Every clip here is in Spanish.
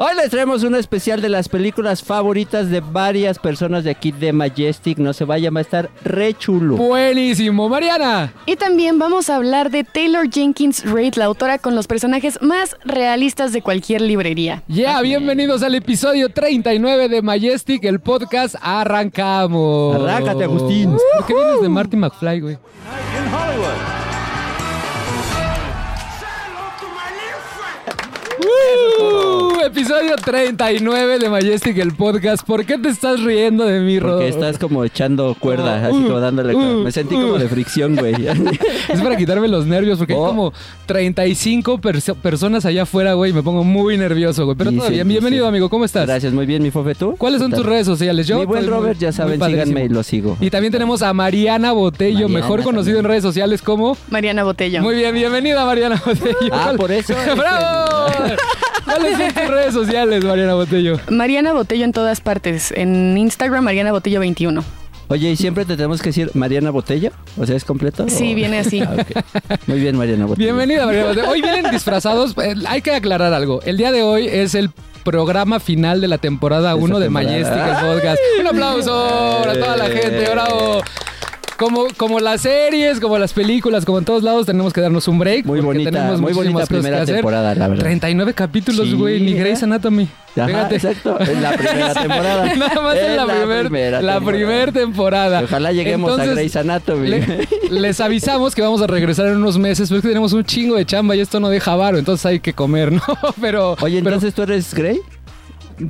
Hoy les traemos un especial de las películas favoritas de varias personas de aquí de Majestic. No se vayan, va a estar re chulo. Buenísimo, Mariana. Y también vamos a hablar de Taylor Jenkins Reid, la autora con los personajes más realistas de cualquier librería. Ya, bienvenidos al episodio 39 de Majestic, el podcast. Arrancamos. Arráncate, Agustín. ¿Por qué vienes de Marty McFly, güey? in Hollywood. ¡Uh! Episodio 39 de Majestic, el podcast. ¿Por qué te estás riendo de mí, Rodo? Porque estás como echando cuerda, Oh, así uh, como dándole. uh, me sentí uh. como de fricción, güey. Es para quitarme los nervios, porque Oh. hay como 35 perso- personas allá afuera, güey. Me pongo muy nervioso, güey. Pero Sí, todo sí, bien. Bienvenido, sí. amigo. ¿Cómo estás? Gracias, muy bien, mi fofe, ¿tú? ¿Cuáles son ¿Qué tus redes sociales? Yo Mi buen muy- Robert, ya saben, síganme y lo sigo. Y también tenemos a Mariana Botello, Mariana mejor conocido también. en redes sociales como... Mariana Botello. Muy bien, bienvenida Mariana Botello. Ah, ¿Cuál- por eso es ¡Bravo! ¿Cuáles son tus redes sociales, Mariana Botello? Mariana Botello en todas partes. En Instagram, Mariana Botello 21. Oye, ¿y siempre te tenemos que decir Mariana Botella? O sea, ¿es completo? Sí, o- viene así. Ah. Muy bien, Mariana Botella. Bienvenida Mariana Botello. Hoy vienen disfrazados. Eh, hay que aclarar algo. El día de hoy es el programa final de la temporada Esta 1 de. Majestic, podcast. Un aplauso para toda la gente, bravo. Como, como las series, como las películas, como en todos lados, tenemos que darnos un break. Muy porque bonita, tenemos muy bonita primera temporada, la verdad. 39 capítulos, Sí, güey, ni ¿eh? Grey's Anatomy. Ajá, Fíjate. exacto. En la primera temporada. Nada más en la, primer- primera la temporada. primer temporada. Ojalá lleguemos Entonces, a Grey's Anatomy. le- les avisamos que vamos a regresar en unos meses, pero es que tenemos un chingo de chamba y esto no deja varo, entonces hay que comer, ¿no? Pero, Oye, pero, entonces tú eres Grey?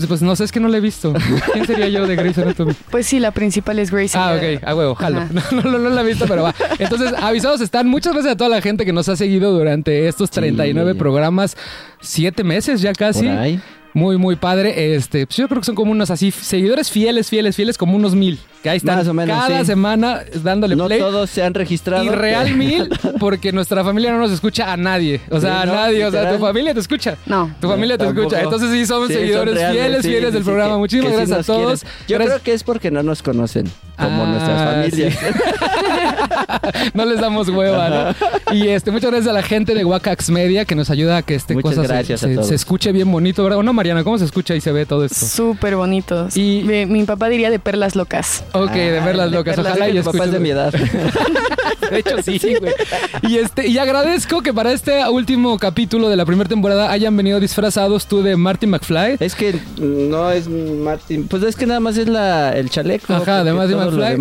Pues no sé, es que no la he visto. ¿Quién sería yo de Grey's Anatomy? Pues sí, la principal es Grace. Ah, ok, a huevo, jalo. No, no, no, no la he visto, pero va. Entonces, avisados están. Muchas gracias a toda la gente que nos ha seguido durante estos 39 Sí. programas, siete meses ya casi. Por ahí. Muy, muy padre. Este, pues yo creo que son como unos así, seguidores fieles, fieles, fieles, como unos mil. Que ahí están Más o menos, cada sí. semana dándole No play. todos se han registrado. Y real mil, porque nuestra familia no nos escucha a nadie. O sea, Sí, a nadie. O sea, tu familia te escucha. No. Tu familia te Tampoco. escucha. Entonces sí, somos Sí, son seguidores reales, fieles, sí, fieles sí, del sí, programa. que- Muchísimas que gracias a todos. quieren. Yo Gracias- creo que es porque no nos conocen, como Ah, nuestras familias. no les damos hueva, ¿no? Y este, muchas gracias a la gente de Wakax Media que nos ayuda a que este Muchas cosa se- escuche bien bonito, ¿verdad? ¿O no, Mariana? ¿Cómo se escucha y se ve todo esto? Súper bonitos. Y- Mi, mi papá diría de perlas locas. Ok, de Ah, locas. verlas, Ojalá que y mi papá es de mi edad. De hecho, sí, güey. Y, este, y agradezco que para este último capítulo de la primera temporada hayan venido disfrazados tú de Marty McFly. Es que no es Martin. Pues es que nada más es la, el chaleco. Ajá, de lo McFly.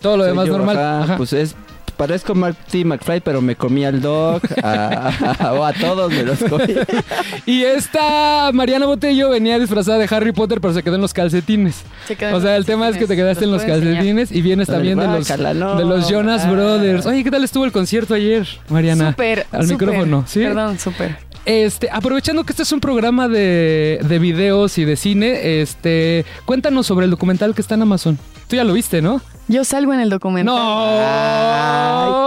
Todo lo soy demás yo, normal. ajá, Ajá. Pues es. Parezco Marty McFly, pero me comí al dog. A, a- o a todos me los comí. Y esta Mariana Botello venía disfrazada de Harry Potter, pero se quedó en los calcetines. Se O sea, el tema es que te quedaste en los enseñar. calcetines y vienes también de los, no. de los Jonas Ah. Brothers. Oye, ¿qué tal estuvo el concierto ayer, Mariana? Súper. Al micrófono, ¿sí? Perdón, súper. Este, aprovechando que este es un programa de, de videos y de cine, este, cuéntanos sobre el documental que está en Amazon. Tú ya lo viste, ¿no? Yo salgo en el documental. ¡No!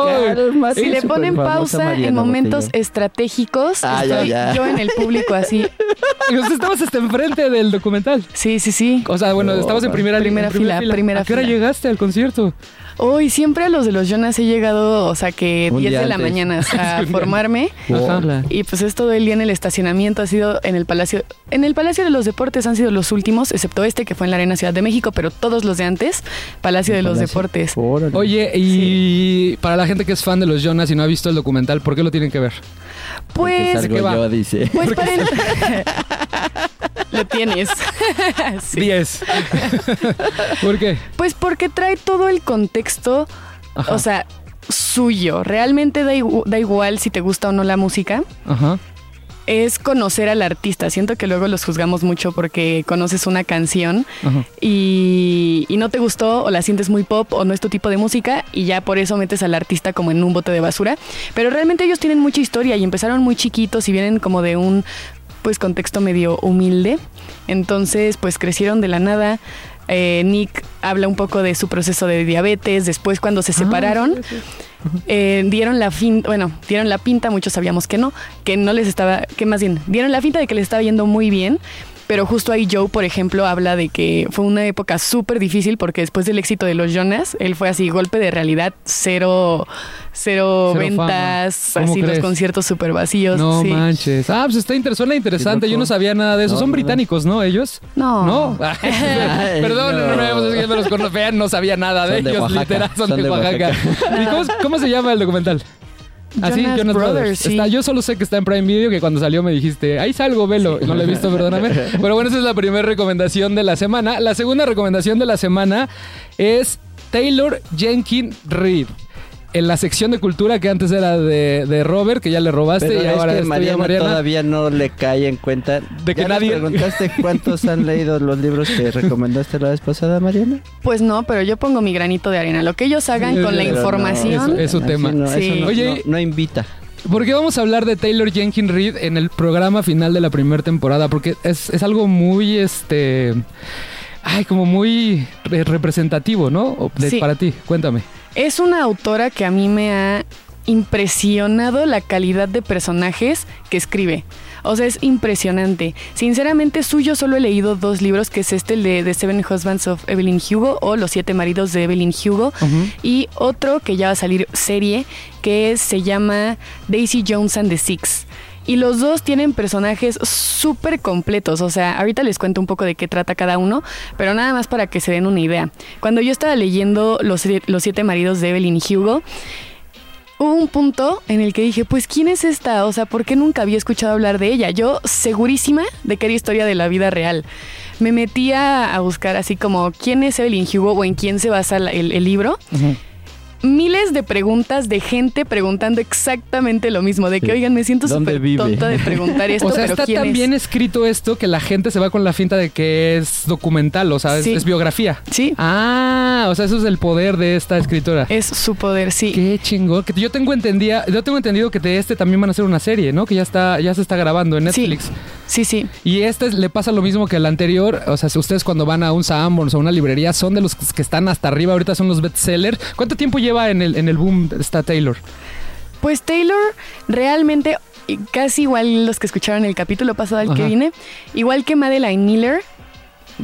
Ay. Si le ponen pausa Mariana en momentos estratégicos, Ah, estoy ya. yo en el público así. Estabas hasta enfrente del documental. Sí, sí, sí. O sea, bueno, Oh, estabas en primera, Primera en fila, primera ¿A qué hora fila. llegaste al concierto? Hoy siempre a los de los Jonas he llegado, o sea, que Un 10 día de la antes. mañana a formarme. Ajá. Hola. Y pues es todo el día en el estacionamiento, ha sido en el Palacio. En el Palacio de los Deportes han sido los últimos, excepto este que fue en la Arena Ciudad de México, pero todos los de antes, Palacio de los. Deportes. Órale. Oye, y para la gente que es fan de los Jonas y no ha visto el documental, ¿por qué lo tienen que ver? Porque Pues, salgo ¿qué va? yo, dice. pues para el- Lo tienes. Sí. 10. ¿Por qué? Pues porque trae todo el contexto, Ajá. o sea, suyo. Realmente da, igu- da igual si te gusta o no la música. Ajá. Es conocer al artista. Siento que luego los juzgamos mucho porque conoces una canción y, y no te gustó o la sientes muy pop o no es tu tipo de música y ya por eso metes al artista como en un bote de basura. Pero realmente ellos tienen mucha historia y empezaron muy chiquitos y vienen como de un pues contexto medio humilde. Entonces pues crecieron de la nada. Eh, Nick habla un poco de su proceso de diabetes, después cuando se separaron. eh, dieron la fin, bueno, dieron la pinta, muchos sabíamos que no, que no les estaba, que más bien, dieron la finta de que les estaba yendo muy bien, pero justo ahí Joe, por ejemplo, habla de que fue una época súper difícil porque después del éxito de los Jonas, él fue así, golpe de realidad, cero, cero, Cero ventas, fama. ¿Cómo así crees? los conciertos súper vacíos. No sí. manches. Ah, pues está inter- suena interesante. Yo no sabía nada de eso. No, Son no, británicos, ¿no? Ellos. No. ¿No? Ay, Perdón, no, no. no, no, es que no los conozco. Vean, no sabía nada de Son de ellos, Oaxaca, literal. Son, son de Oaxaca. ¿Y cómo, cómo se llama el documental? Así, Jonas Jonas Brothers. Brothers, sí. Está, yo solo sé que está en Prime Video, que cuando salió me dijiste, ahí salgo, velo. No lo he visto, perdóname. Pero bueno, esa es la primera recomendación de la semana. La segunda recomendación de la semana es Taylor Jenkins Reid. En la sección de cultura que antes era de, de Robert, que ya le robaste Pero y es ahora que Mariana, Mariana. todavía no le cae en cuenta. De que ¿Ya le nadie- preguntaste cuántos han leído los libros que recomendaste la vez pasada, Mariana? Pues no, pero yo pongo mi granito de arena. Lo que ellos hagan Sí, con la pero no, información. eso- es su Así tema. no, Sí. no- Oye, no- no invita. ¿Por qué vamos a hablar de Taylor Jenkins Reid en el programa final de la primera temporada? Porque es, es algo muy, este... Ay, como muy re- representativo, ¿no? O de- Sí. Para ti, cuéntame. Es una autora que a mí me ha impresionado la calidad de personajes que escribe. O sea, es impresionante. Sinceramente, suyo solo he leído dos libros, que es este, el de The Seven Husbands of Evelyn Hugo o Los Siete Maridos de Evelyn Hugo. Y otro que ya va a salir serie, que se llama Daisy Jones and the Six. Y los dos tienen personajes súper completos. O sea, ahorita les cuento un poco de qué trata cada uno, pero nada más para que se den una idea. Cuando yo estaba leyendo Los, los Siete Maridos de Evelyn Hugo, hubo un punto en el que dije, pues, ¿quién es esta? O sea, ¿por qué nunca había escuchado hablar de ella? Yo segurísima de que era historia de la vida real. Me metí a, buscar así como, ¿quién es Evelyn Hugo o en quién se basa el, el libro? Miles de preguntas de gente preguntando exactamente lo mismo, de que, Sí. oigan, me siento ¿Dónde súper tonta de preguntar esto, o sea, pero está ¿quién tan es? bien escrito esto que la gente se va con la finta de que es documental, o sea, es, Sí. es biografía. Sí, Ah, o sea, eso es el poder de esta escritora. es su poder, sí. Qué chingón. Que yo tengo entendía, yo tengo entendido que de este también van a hacer una serie, ¿no? Que ya está, ya se está grabando en Sí. Netflix. Sí, sí. Y este le pasa lo mismo que el anterior. O sea, si ustedes cuando van a un Sanborns o a una librería son de los que están hasta arriba, ahorita son los bestsellers. ¿Cuánto tiempo lleva en el, en el boom esta Taylor? Pues Taylor realmente casi igual los que escucharon el capítulo pasado al que vine, igual que Madeline Miller,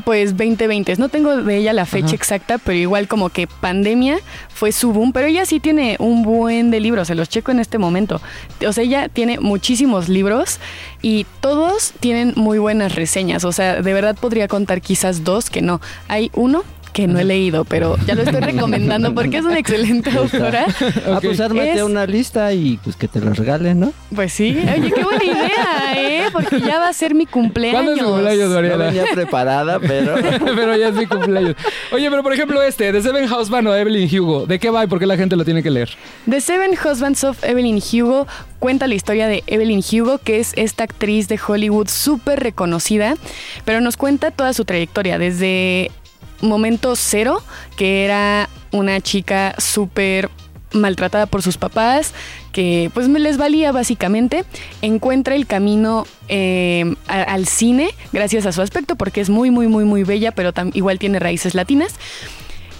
pues 2020. No tengo de ella la fecha Ajá. exacta, pero igual como que pandemia fue su boom, pero ella sí tiene un buen de libros, se los checo en este momento. O sea, ella tiene muchísimos libros y todos tienen muy buenas reseñas. O sea, de verdad podría contar quizás dos que no. Hay uno que no he leído, pero ya lo estoy recomendando porque es una excelente autora. Ah, Ok. pues ármate Es- una lista y pues que te los regalen, ¿no? Pues sí. Oye, qué buena idea, ¿eh? Porque ya va a ser mi cumpleaños. ¿Cuándo es tu cumpleaños, No Mariana? venía preparada, pero... pero ya es mi cumpleaños. Oye, pero por ejemplo este, The Seven Houseman o Evelyn Hugo, ¿de qué va y por qué la gente lo tiene que leer? The Seven Husbands of Evelyn Hugo cuenta la historia de Evelyn Hugo, que es esta actriz de Hollywood súper reconocida, pero nos cuenta toda su trayectoria desde momento cero, que era una chica súper maltratada por sus papás, que pues me les valía básicamente, encuentra el camino eh, al cine gracias a su aspecto, porque es muy, muy, muy, muy bella, pero igual tiene raíces latinas,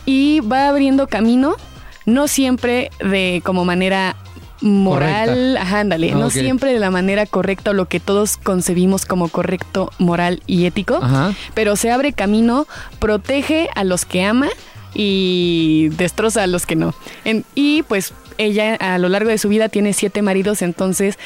y va abriendo camino, no siempre de como manera moral, ajá, ándale, no siempre de la manera correcta o lo que todos concebimos como correcto, moral y ético, Ajá. pero se abre camino, protege a los que ama y destroza a los que no. En- y pues ella a lo largo de su vida tiene siete maridos, entonces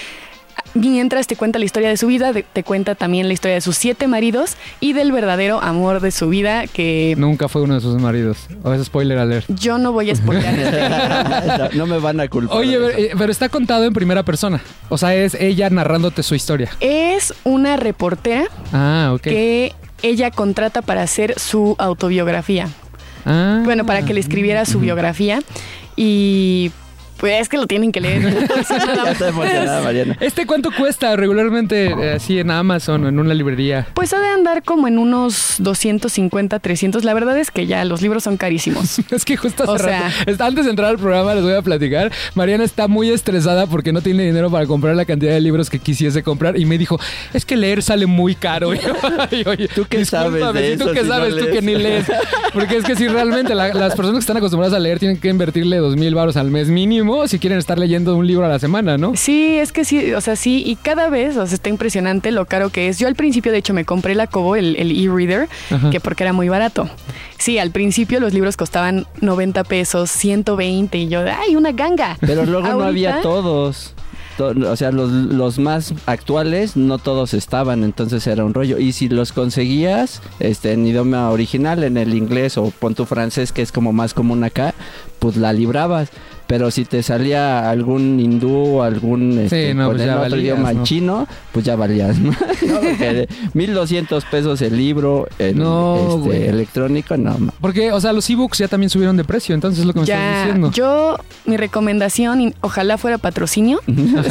mientras te cuenta la historia de su vida, de- te cuenta también la historia de sus siete maridos y del verdadero amor de su vida que Nunca fue uno de sus maridos. O es spoiler alert. yo no voy a spoiler. no, no me van a culpar. Oye, pero, eh, pero está contado en primera persona. O sea, es ella narrándote su historia. es una reportera Ah, que ella contrata para hacer su autobiografía. Ah. Bueno, para que le escribiera su biografía y pues es que lo tienen que leer. Mariana. ¿Este cuánto cuesta regularmente eh, así en Amazon o en una librería? Pues ha de andar como en unos 250, 300. La verdad es que ya los libros son carísimos. Es que justo hace O sea- antes de entrar al programa les voy a platicar. Mariana está muy estresada porque no tiene dinero para comprar la cantidad de libros que quisiese comprar y me dijo, es que leer sale muy caro. Y yo, "Ay, oye, ¿Tú qué sabes de ¿sí ¿Tú eso qué si no sabes? tú que ni lees. Porque es que si realmente la- las personas que están acostumbradas a leer tienen que invertirle dos mil baros al mes mínimo muchísimo si quieren estar leyendo un libro a la semana, ¿no? Sí, es que sí, o sea, sí, y cada vez, o sea, está impresionante lo caro que es. Yo al principio, de hecho, me compré la Kobo, el e-reader, que porque era muy barato. Sí, al principio los libros costaban 90 pesos, 120, y yo, ¡ay, una ganga! Pero luego no había todos. To- O sea, los, los más actuales no todos estaban, entonces era un rollo. Y si los conseguías este, en idioma original, en el inglés o pon tu francés, que es como más común acá, pues la librabas. Pero si te salía algún hindú o algún este, no, con pues el ya otro valías, idioma ¿no? chino, pues ya valías. ¿no? No, porque de 1200 pesos el libro No, este, electrónico, no. Porque, o sea, los ebooks ya también subieron de precio, entonces es lo que me estás Ya, diciendo. yo, mi recomendación, y ojalá fuera patrocinio,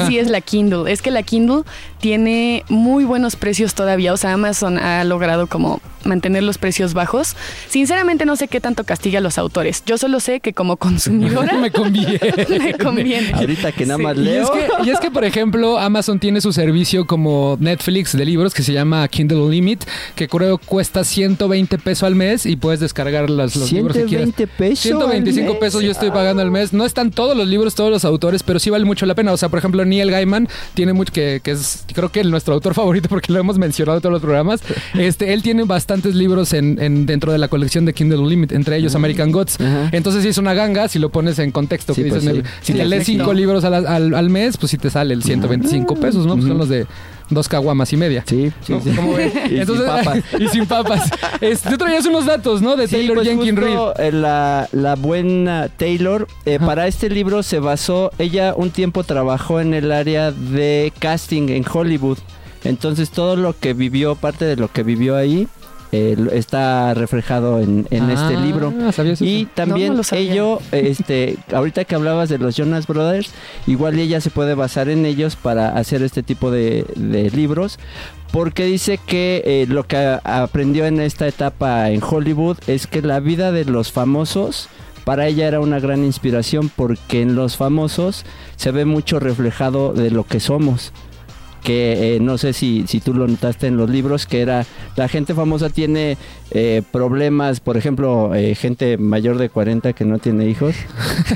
sí es la Kindle. Es que la Kindle tiene muy buenos precios todavía. O sea, Amazon ha logrado como mantener los precios bajos. Sinceramente no sé qué tanto castiga a los autores. Yo solo sé que como consumidora me conviene. me conviene. Ahorita que nada Sí. más Y leo. es, que, y es que, por ejemplo, Amazon tiene su servicio como Netflix de libros que se llama Kindle Limit, que creo cuesta 120 pesos al mes y puedes descargar las- los libros que quieras. 120 pesos. 125 al mes. pesos yo estoy pagando al mes. No están todos los libros, todos los autores, pero sí vale mucho la pena. O sea, por ejemplo, Neil Gaiman tiene mucho que, que es, creo que nuestro autor favorito porque lo hemos mencionado en todos los programas. Este, él tiene bastantes libros en, en- dentro de la colección de Kindle Unlimited, entre ellos American Gods. Ajá. Entonces sí es una ganga si lo pones en contexto. Sí, que pues dices, sí. Si Sí, te lees cinco libros al, al- al mes, pues sí te sale el 125 pesos, ¿no? Pues son los de dos caguamas y media. Sí, sí, ¿no? sí. Y sin papas. y sin papas. Este, tú traías unos datos, ¿no? De Sí, Taylor pues Jenkins Reid. eh, la, la buena Taylor, eh, para este libro se basó, ella un tiempo trabajó en el área de casting en Hollywood. Entonces todo lo que vivió, parte de lo que vivió ahí, eh, lo- está reflejado en, en este Ah, libro. Y también No, no ello, este, ahorita que hablabas de los Jonas Brothers, igual ella se puede basar en ellos para hacer este tipo de, de libros, porque dice que eh, lo que aprendió en esta etapa en Hollywood es que la vida de los famosos para ella era una gran inspiración porque en los famosos se ve mucho reflejado de lo que somos que eh, no sé si, si tú lo notaste en los libros, que era la gente famosa tiene eh, problemas, por ejemplo, eh, gente mayor de 40 que no tiene hijos.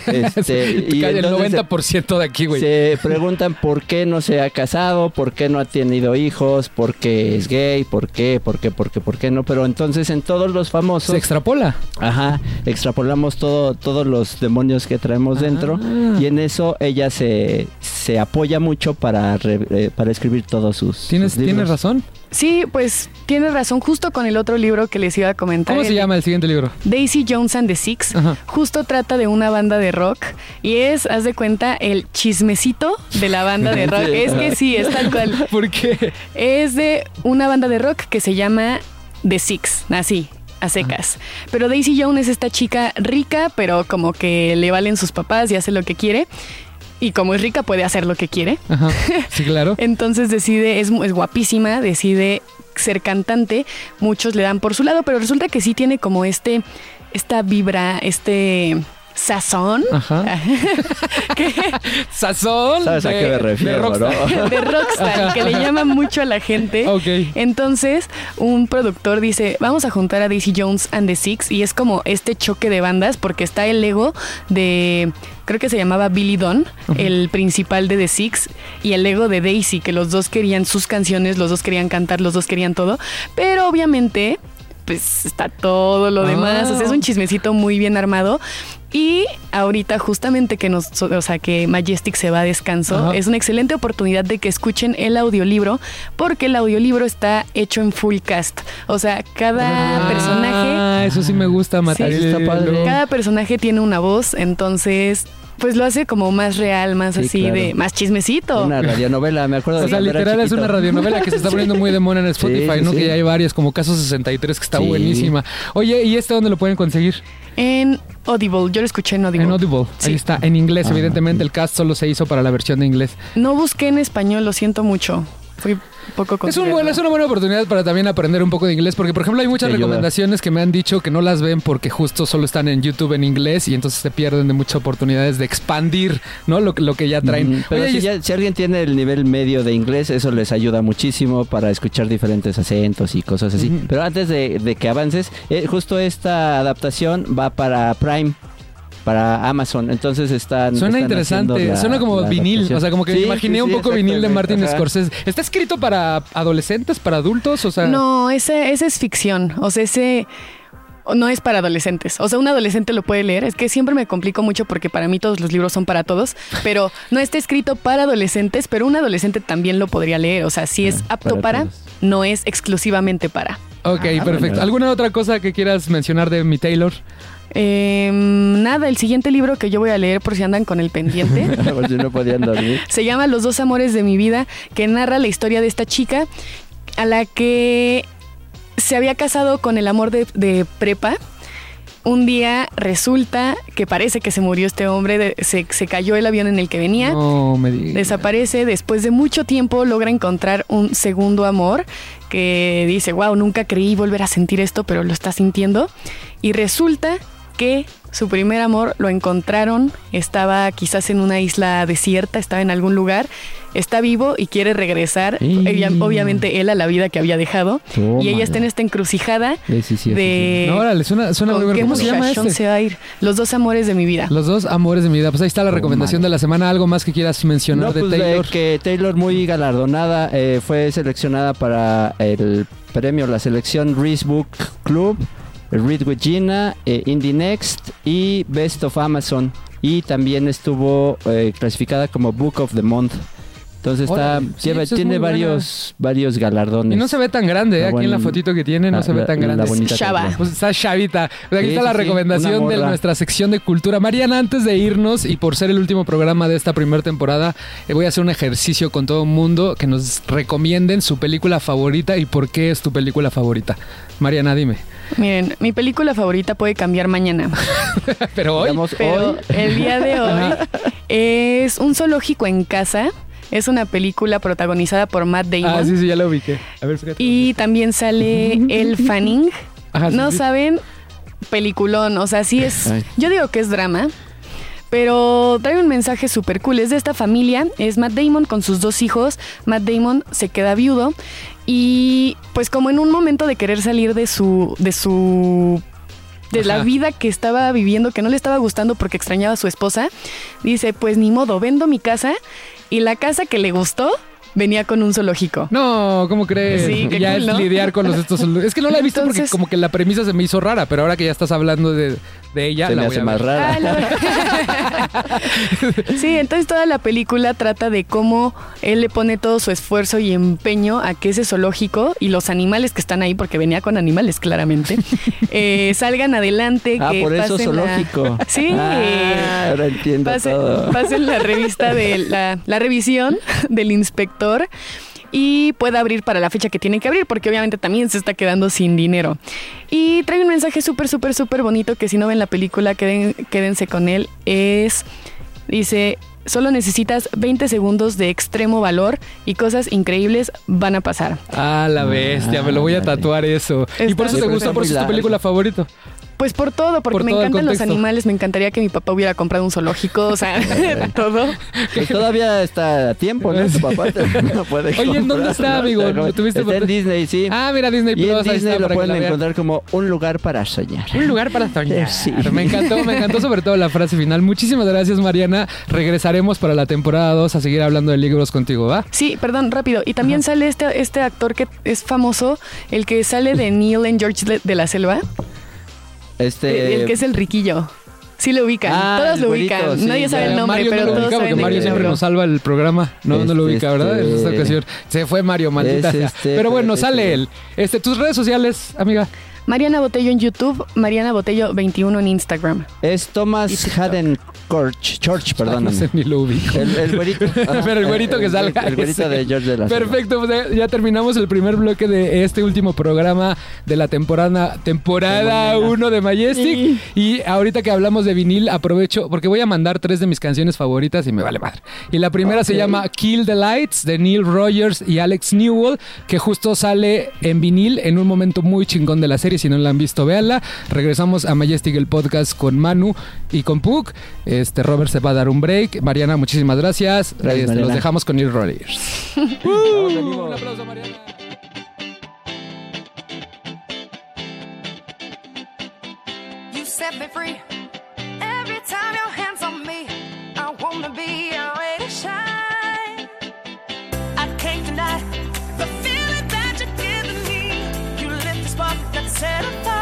Este, y el entonces 90% de aquí, güey. se preguntan por qué no se ha casado, por qué no ha tenido hijos, por qué es gay, por qué, por qué, por qué, por qué no. Pero entonces en todos los famosos... Se extrapola. Ajá, extrapolamos todo, todos los demonios que traemos dentro Ah. y en eso ella se, se apoya mucho para, re- eh, para escribir todos sus, ¿Tienes, sus. ¿Tienes razón? Sí, pues tienes razón, justo con el otro libro que les iba a comentar. ¿Cómo se el- llama el siguiente libro? Daisy Jones and the Six. Ajá. Justo trata de una banda de rock y es, haz de cuenta, el chismecito de la banda de rock. Es que sí, es tal cual. ¿Por qué? Es de una banda de rock que se llama The Six, así, a secas. Pero Daisy Jones es esta chica rica, pero como que le valen sus papás y hace lo que quiere. Y como es rica, puede hacer lo que quiere. Ajá. Sí, claro. Entonces decide, es, es guapísima, decide ser cantante. Muchos le dan por su lado, pero resulta que sí tiene como este, esta vibra, este sazón. Ajá. que- Sazón. ¿Sabes a de- qué me de refiero, rockstar. no? de rockstar, que le llama mucho a la gente. Ok. Entonces, un productor dice, vamos a juntar a Daisy Jones and the Six y es como este choque de bandas porque está el ego de, creo que se llamaba Billy Dunn, el principal de The Six, y el ego de Daisy, que los dos querían sus canciones, los dos querían cantar, los dos querían todo, pero obviamente... Pues está todo lo demás, Ah. o sea, es un chismecito muy bien armado. Y ahorita justamente que nos, o sea, que Majestic se va a descanso, Ajá. es una excelente oportunidad de que escuchen el audiolibro, porque el audiolibro está hecho en full cast. O sea, cada Ah, personaje, eso sí me gusta, Matarelo. está padre. cada personaje tiene una voz, entonces, pues lo hace como más real, más Sí, así claro. de, más chismecito. Una radionovela, me acuerdo O de sea, cuando era literal es una radionovela que se está poniendo muy de moda en Spotify, Sí, sí, ¿no? sí. Que ya hay varias, como Caso 63, que está Sí. buenísima. Oye, ¿y este dónde lo pueden conseguir? En Audible, yo lo escuché en Audible. En Audible. Sí. Ahí está, en inglés, Ah, evidentemente. El cast solo se hizo para la versión de inglés. No busqué en español, lo siento mucho. Fui poco Es, un buen, es una buena oportunidad para también aprender un poco de inglés, porque por ejemplo hay muchas recomendaciones que me han dicho que no las ven porque justo solo están en YouTube en inglés y entonces se pierden de muchas oportunidades de expandir, ¿no? Lo, que- lo que ya traen. Pero Oye, si, y- ya- si alguien tiene el nivel medio de inglés, eso les ayuda muchísimo para escuchar diferentes acentos y cosas así. Pero antes de, de que avances, eh, justo esta adaptación va para Prime. Para Amazon. Entonces están. Suena están interesante, la- suena como vinil, adaptación. o sea, como que Sí, imaginé sí, un sí, poco vinil de Martin. Ajá. Scorsese. ¿Está escrito para adolescentes, para adultos? O sea, No, ese, ese es ficción. O sea, ese no es para adolescentes. O sea, un adolescente lo puede leer. Es que siempre me complico mucho porque para mí todos los libros son para todos, pero no está escrito para adolescentes, pero un adolescente también lo podría leer. O sea, si es Ah, apto para no es exclusivamente para. Ok, Ah, perfecto. bueno. ¿Alguna otra cosa que quieras mencionar de mi Taylor? Eh, nada, el siguiente libro que yo voy a leer por si andan con el pendiente. Por si no podían dormir. Se llama Los dos amores de mi vida, que narra la historia de esta chica a la que se había casado con el amor de, de prepa. Un día resulta que parece que se murió este hombre, de- se, se cayó el avión en el que venía. No me. Desaparece, después de mucho tiempo logra encontrar un segundo amor que dice, wow, nunca creí volver a sentir esto, pero lo está sintiendo. Y resulta que su primer amor lo encontraron, estaba quizás en una isla desierta, estaba en algún lugar, está vivo y quiere regresar, ella- obviamente él a la vida que había dejado. Y ella está en esta encrucijada Sí, sí, sí, de... No, órale, suena, suena muy ¿Con bueno. qué ¿Cómo se llama este? se va a ir? Los dos amores de mi vida. Los dos amores de mi vida. Pues ahí está la recomendación de la semana. ¿Algo más que quieras mencionar No, de pues de Taylor? que Taylor muy galardonada eh, fue seleccionada para el premio la selección Reese Book Club, Read with Gina, eh, Indie Next y Best of Amazon y también estuvo eh, clasificada como Book of the Month. Entonces está Órale, sí, lleva- eso es tiene buena. varios varios galardones. Y no se ve tan grande, ¿eh? La Aquí en la fotito que tiene no la- se ve tan la- la grande. bonita Chava. Pues está chavita. Pues aquí Sí, está la sí, recomendación de nuestra sección de cultura. Mariana, antes de irnos y por ser el último programa de esta primera temporada, eh, voy a hacer un ejercicio con todo el mundo que nos recomienden su película favorita y por qué es tu película favorita. Mariana, dime. Miren, mi película favorita puede cambiar mañana. Pero hoy. Pero hoy el día de hoy es un zoológico en casa. Es una película protagonizada por Matt Damon. Ah, sí, sí, ya lo ubiqué. A ver, fíjate. Y también sale El Fanning. Ajá, sí, no sí. saben, peliculón. O sea, sí es. Ay. Yo digo que es drama. Pero trae un mensaje súper cool. Es de esta familia. Es Matt Damon con sus dos hijos. Matt Damon se queda viudo. Y pues como en un momento de querer salir de su. de su. de la vida que estaba viviendo, que no le estaba gustando porque extrañaba a su esposa, dice, pues ni modo, vendo mi casa. Y la casa que le gustó venía con un zoológico. No, ¿cómo crees? Sí, qué ya cool, es ¿no? lidiar con los estos. Es que no la he visto porque Entonces- como que la premisa se me hizo rara, pero ahora que ya estás hablando de, de ella, se la me voy hace a más ver. rara. Ah, la- sí, entonces toda la película trata de cómo él le pone todo su esfuerzo y empeño a que ese zoológico y los animales que están ahí, porque venía con animales claramente, eh, salgan adelante. Ah, que por eso pasen la- zoológico. Sí. Ah, ahora entiendo todo. pasen la revista de la, la revisión del inspector y pueda abrir para la fecha que tiene que abrir, porque obviamente también se está quedando sin dinero. Y trae un mensaje súper, súper, súper bonito que si no ven la película, queden- quédense con él. Es, dice, solo necesitas 20 segundos de extremo valor y cosas increíbles van a pasar. Ah, la bestia, me lo voy a tatuar eso. y por eso te gustó, está por eso es tu película favorita. Pues por todo, porque Por me todo encantan los animales, me encantaría que mi papá hubiera comprado un zoológico, o sea, todo. Pues todavía está a tiempo, ¿no? Tu papá te lo puede Oye, ¿en dónde está, ¿no? amigo? Está como- ¿Lo tuviste Está por- en Disney, sí. Ah, mira, Disney y en Plus, ahí Disney está lo pueden encontrar como un lugar para soñar. Un lugar para soñar. Sí. Me encantó, me encantó sobre todo la frase final. Muchísimas gracias, Mariana. Regresaremos para la temporada 2 a seguir hablando de libros contigo, ¿va? Sí, perdón, rápido. Y también sale este, este actor que es famoso, el que sale de Neil en George de, de la Selva, Este, el que es el riquillo. Sí lo ubican, Ah, todos lo güerito, ubican. sí, Nadie sabe el nombre, Mario pero no lo todos ubica saben porque Mario siempre nos salva el programa. No, no lo Este, ubica, ¿verdad? En esta este- ocasión. Se fue Mario, maldita este, Pero bueno, este- sale él. Este, tus redes sociales, amiga. Mariana Botello en YouTube, Mariana Botello 21 en Instagram. es Thomas Haden Church, Church, No perdóname. sé ni lo ubico. El, el güerito. Pero el güerito que salga El, güerito ese. de George de la. Perfecto, pues ya- ya terminamos el primer bloque de este último programa de la temporada temporada De mañana. 1 de Majestic. Y ahorita que hablamos de vinil, aprovecho porque voy a mandar tres de mis canciones favoritas y me vale madre. Y la primera se llama Kill the Lights de Neil Rogers y Alex Newell, que justo sale en vinil en un momento muy chingón de la serie. Si no la han visto, véanla. Regresamos a Majestic el podcast con Manu y con Puck. Este Robert se va a dar un break. Mariana, muchísimas gracias. Gracias, Este, los dejamos con Neil Rogers. un aplauso, Mariana. You set me free every time. be our way to shine. Set a fire.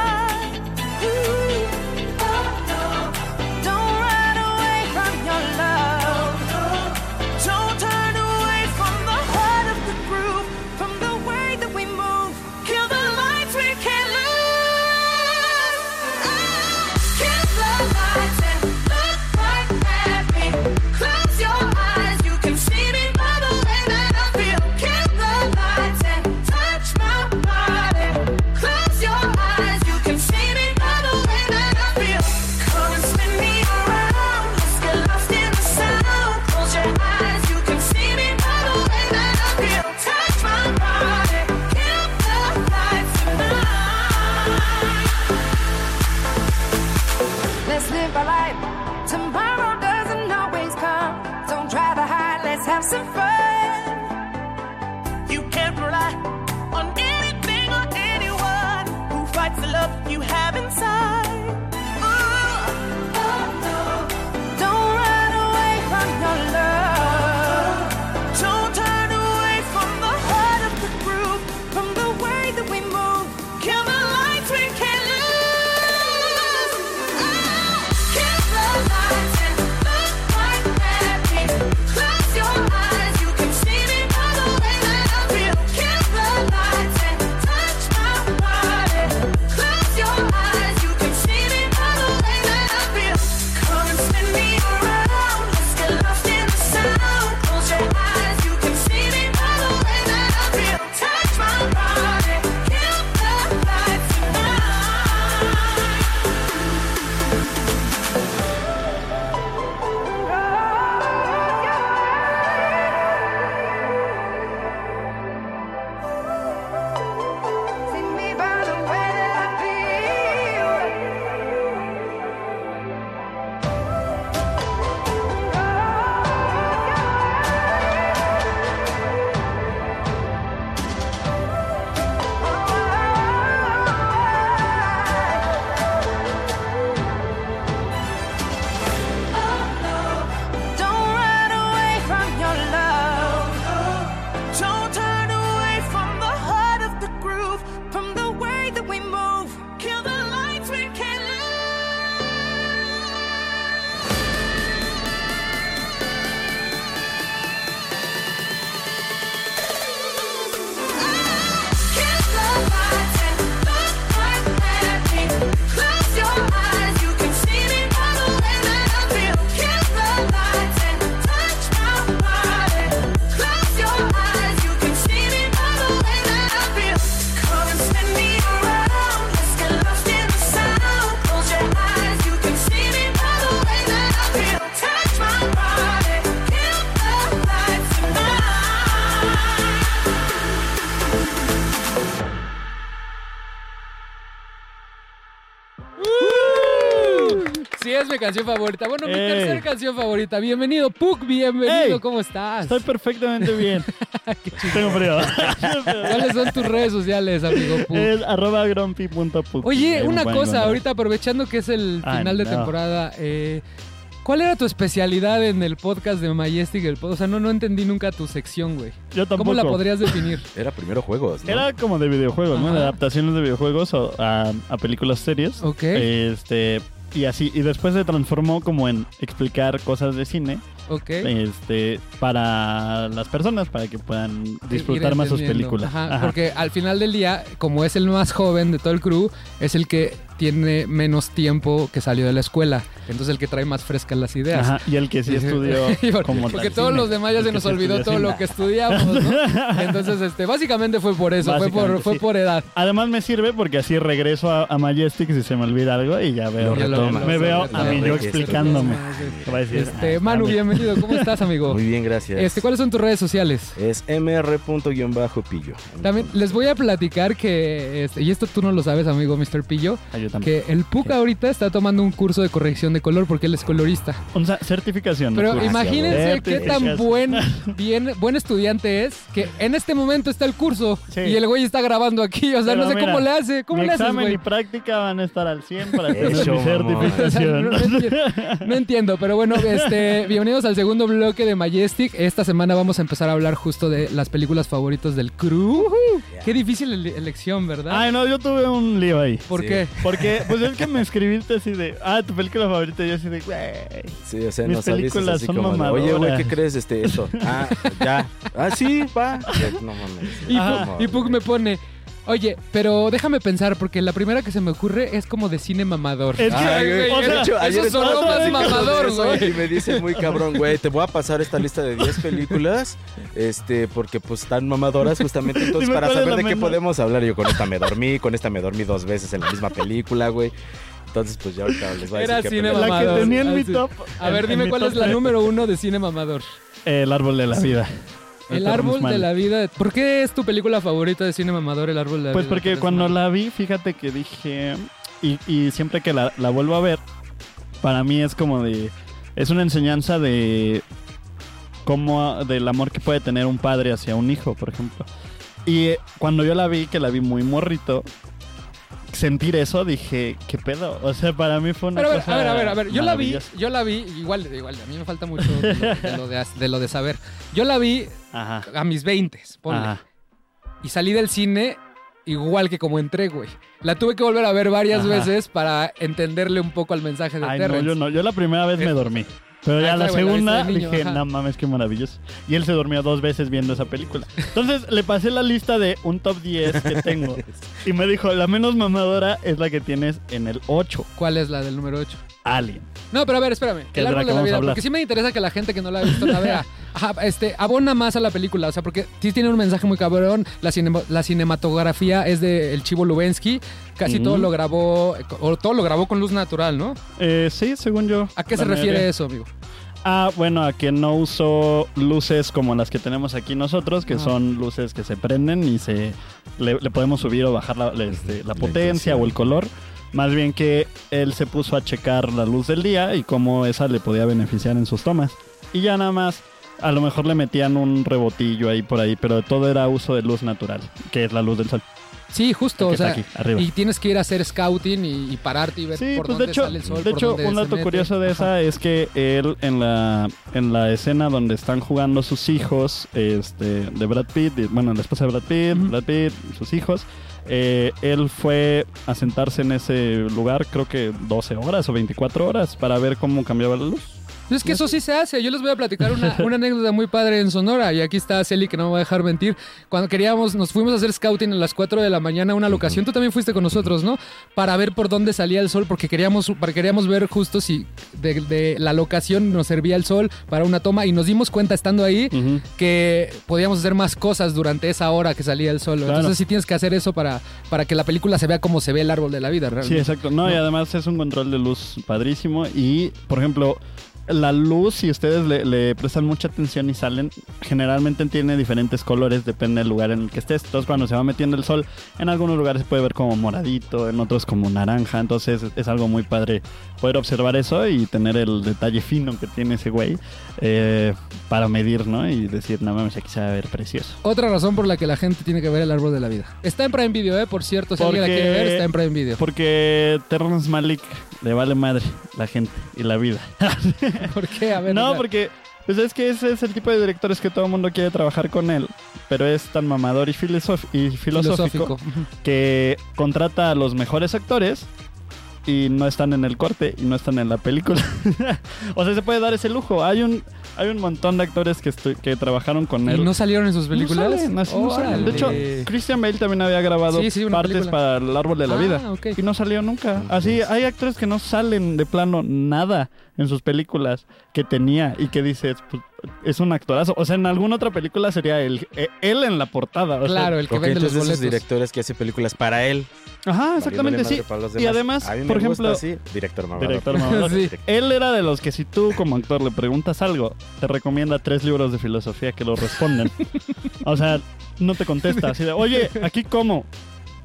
Canción favorita. Bueno, mi Ey. tercera canción favorita. Bienvenido, Puck, bienvenido. Ey. ¿Cómo estás? Estoy perfectamente bien. Tengo frío. ¿Cuáles son tus redes sociales, amigo Puck? es arroba grumpy.pup. Oye, Ahí me una pueden cosa, encontrar. ahorita aprovechando que es el Ah, final de no. temporada, eh, ¿cuál era tu especialidad en el podcast de Majestic? El pod- o sea, no, no entendí nunca tu sección, güey. Yo tampoco. ¿Cómo la podrías definir? Era primero juegos, ¿no? Era como de videojuegos, ¿no? De adaptaciones de videojuegos a películas series. Ok. Este. Y así. Y después se transformó como en explicar cosas de cine. Ok. Este. Para las personas, para que puedan disfrutar más sus películas. Ajá, Ajá. Porque al final del día, como es el más joven de todo el crew, es el que tiene menos tiempo que salió de la escuela. Entonces el que trae más frescas las ideas. Ajá, Y el que sí estudió como porque tal todos cine. los demás ya El se nos olvidó todo cine. lo que estudiamos, ¿no? Entonces, este, básicamente fue por eso, fue por, fue por edad. Además me sirve porque así regreso a, a Majestic si se me olvida algo y ya veo. Lo me veo a mí yo explicándome. Este, ah, Manu, bien. bienvenido. ¿Cómo estás, amigo? Muy bien, gracias. Este, ¿cuáles son tus redes sociales? Es mr.pillo. También les voy a platicar que, este, y esto tú no lo sabes, amigo Mr. Pillo, yo también. que el Puka ahorita está tomando un curso de corrección de color porque él es colorista. O sea, certificación. Pero curso. imagínense qué tan buen, bien, buen estudiante es que en este momento está el curso Sí. y el güey está grabando aquí. O sea, Pero no sé mira, cómo le hace. ¿Cómo mi le haces, examen güey? y práctica van a estar al 100 para tener Eso, mi mamón. O sea, certificación. no, no entiendo, no entiendo, pero bueno, este, bienvenidos al segundo bloque de Majestic. Esta semana vamos a empezar a hablar justo de las películas favoritas del crew. Qué difícil ele- elección, ¿verdad? Ay, no, yo tuve un lío ahí. ¿Por Sí. qué? Porque, pues es que me escribiste así de, ah, tu película favorita. Y yo así de, güey. Sí, o sea, Mis nos películas así son como de, Oye, güey, mamadoras". ¿qué crees? Este, esto. Ah, ya. Ah, sí, va. No mames. Y, Pug me pone, oye, pero déjame pensar, porque la primera que se me ocurre es como de cine mamador. Es que, Ay, güey, o sea, hecho, ayer eso sonó estaba más mamador, eso güey. Y me dice muy cabrón, güey, te voy a pasar esta lista de 10 películas, este, porque pues están mamadoras justamente, entonces para saber de qué podemos hablar. Yo con esta me dormí, con esta me dormí dos veces en la misma película, güey. Entonces, pues ya ahorita les voy a decir Era cine película. la que mamador. tenía en Ah, mi top. A ver, en- dime cuál es la número uno de cine mamador. El árbol de la vida. El árbol de la vida. ¿Por qué es tu película favorita de cine mamador, El árbol de la Pues vida? porque Terrence cuando la vi, fíjate que dije, y, y siempre que la, la vuelvo a ver, para mí es como de, es una enseñanza de cómo, del amor que puede tener un padre hacia un hijo, por ejemplo. Y cuando yo la vi, que la vi muy morrito, sentir eso, dije, ¿qué pedo? O sea, para mí fue una Pero a ver, cosa a ver, a ver, a ver, yo la vi, yo la vi, igual, igual, a mí me falta mucho de lo de, lo de, de lo de saber. Yo la vi Ajá. a mis 20, ponle. Ajá. Y salí del cine igual que como entré, güey. La tuve que volver a ver varias Ajá. veces para entenderle un poco al mensaje de Ay, no, yo no. Yo la primera vez me dormí. Pero Ah, ya güey, la segunda niño, dije, no mames, qué maravilloso. Y él se durmió dos veces viendo esa película. Entonces le pasé la lista de un top 10 que tengo. y me dijo, la menos mamadora es la que tienes en el 8, ¿Cuál es la del número 8? Alien. No, pero a ver, espérame. Que El es de la árbol de vida, hablar. porque sí me interesa que la gente que no la ha visto la vea. Ajá, este, abona más a la película, o sea, porque sí tiene un mensaje muy cabrón. La, cinema- la cinematografía es de el Chivo Lubensky. Casi todo lo grabó, o todo lo grabó con luz natural, ¿no? Eh, sí, según yo. ¿A qué se refiere eso, amigo? Ah, bueno, a que no usó luces como las que tenemos aquí nosotros, que Ah. son luces que se prenden y se le, le podemos subir o bajar la, este, la potencia o el color. Más bien que él se puso a checar la luz del día y cómo esa le podía beneficiar en sus tomas. Y ya nada más, a lo mejor le metían un rebotillo ahí por ahí, pero todo era uso de luz natural, que es la luz del sol. Sí, justo, o sea, aquí, y tienes que ir a hacer scouting y, y pararte y ver Sí, por pues dónde de hecho, sale el sol. de por hecho dónde un dato curioso de Ajá. esa es que él en la en la escena donde están jugando sus hijos, este, de Brad Pitt, y- bueno, la esposa de Brad Pitt. Brad Pitt, sus hijos, eh, él fue a sentarse en ese lugar, creo que 12 horas o 24 horas para ver cómo cambiaba la luz. Es que eso sí se hace. Yo les voy a platicar una, una anécdota muy padre en Sonora. Y aquí está Celi, que no me va a dejar mentir. Cuando queríamos, nos fuimos a hacer scouting a las 4 de la mañana a una locación. Tú también fuiste con nosotros, ¿no? Para ver por dónde salía el sol, porque queríamos, para, queríamos ver justo si de, de la locación nos servía el sol para una toma. Y nos dimos cuenta estando ahí que podíamos hacer más cosas durante esa hora que salía el sol. Claro. Entonces sí tienes que hacer eso para, para que la película se vea como se ve el árbol de la vida, Sí, realmente. exacto. No, y además es un control de luz padrísimo. Y, por ejemplo, la luz, si ustedes le, le prestan mucha atención y salen, generalmente tiene diferentes colores, depende del lugar en el que estés. Entonces, cuando se va metiendo el sol, en algunos lugares se puede ver como moradito, en otros como naranja. Entonces, es, es algo muy padre poder observar eso y tener el detalle fino que tiene ese güey eh, para medir, ¿no? Y decir, no mames, aquí se va a ver precioso. Otra razón por la que la gente tiene que ver el árbol de la vida. Está en Prime Video, ¿eh? Por cierto, si alguien la quiere ver, está en Prime Video. Porque Terrence Malik le vale madre la gente y la vida. ¿Por qué? A ver. No, porque pues es que ese es el tipo de directores que todo el mundo quiere trabajar con él, pero es tan mamador y, y filosófico, que contrata a los mejores actores y no están en el corte y no están en la película. o sea, se puede dar ese lujo. Hay un hay un montón de actores que estoy- que trabajaron con ¿Y él. no salieron en sus películas? No salen, así no salen. De hecho. Christian Bale también había grabado Sí, sí, partes película. para el árbol de la Ah, vida. ok. Y no salió nunca. Así, hay actores que no salen de plano nada en sus películas que tenía y que dices, pues, es un actorazo. O sea, en alguna otra película sería él, eh, él en la portada. o sea, Claro, el que vende los entonces esos boletos. directores que hace películas para él. Ajá, exactamente, sí. Y demás. además, A mí me por gusta ejemplo, así, director mamador. director mamador. Sí. Él era de los que si tú como actor le preguntas algo, te recomienda tres libros de filosofía que lo responden. o sea, no te contesta así de, oye, aquí cómo.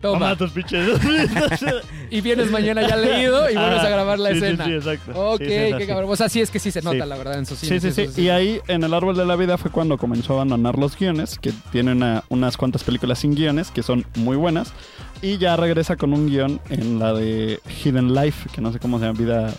Toma. Tus pinches. Y vienes mañana ya leído y vuelves a grabar la Ah, Sí, sí, escena. Sí, exacto. Ok, Sí, qué cabrón. O sea, sí es que sí se nota, la verdad, en sus cines. sí, sí. sí. Y ahí en El Árbol de la Vida fue cuando comenzó a abandonar los guiones, que tiene una- unas cuantas películas sin guiones, que son muy buenas. Y ya regresa con un guion en la de Hidden Life, que no sé cómo se llama, Vida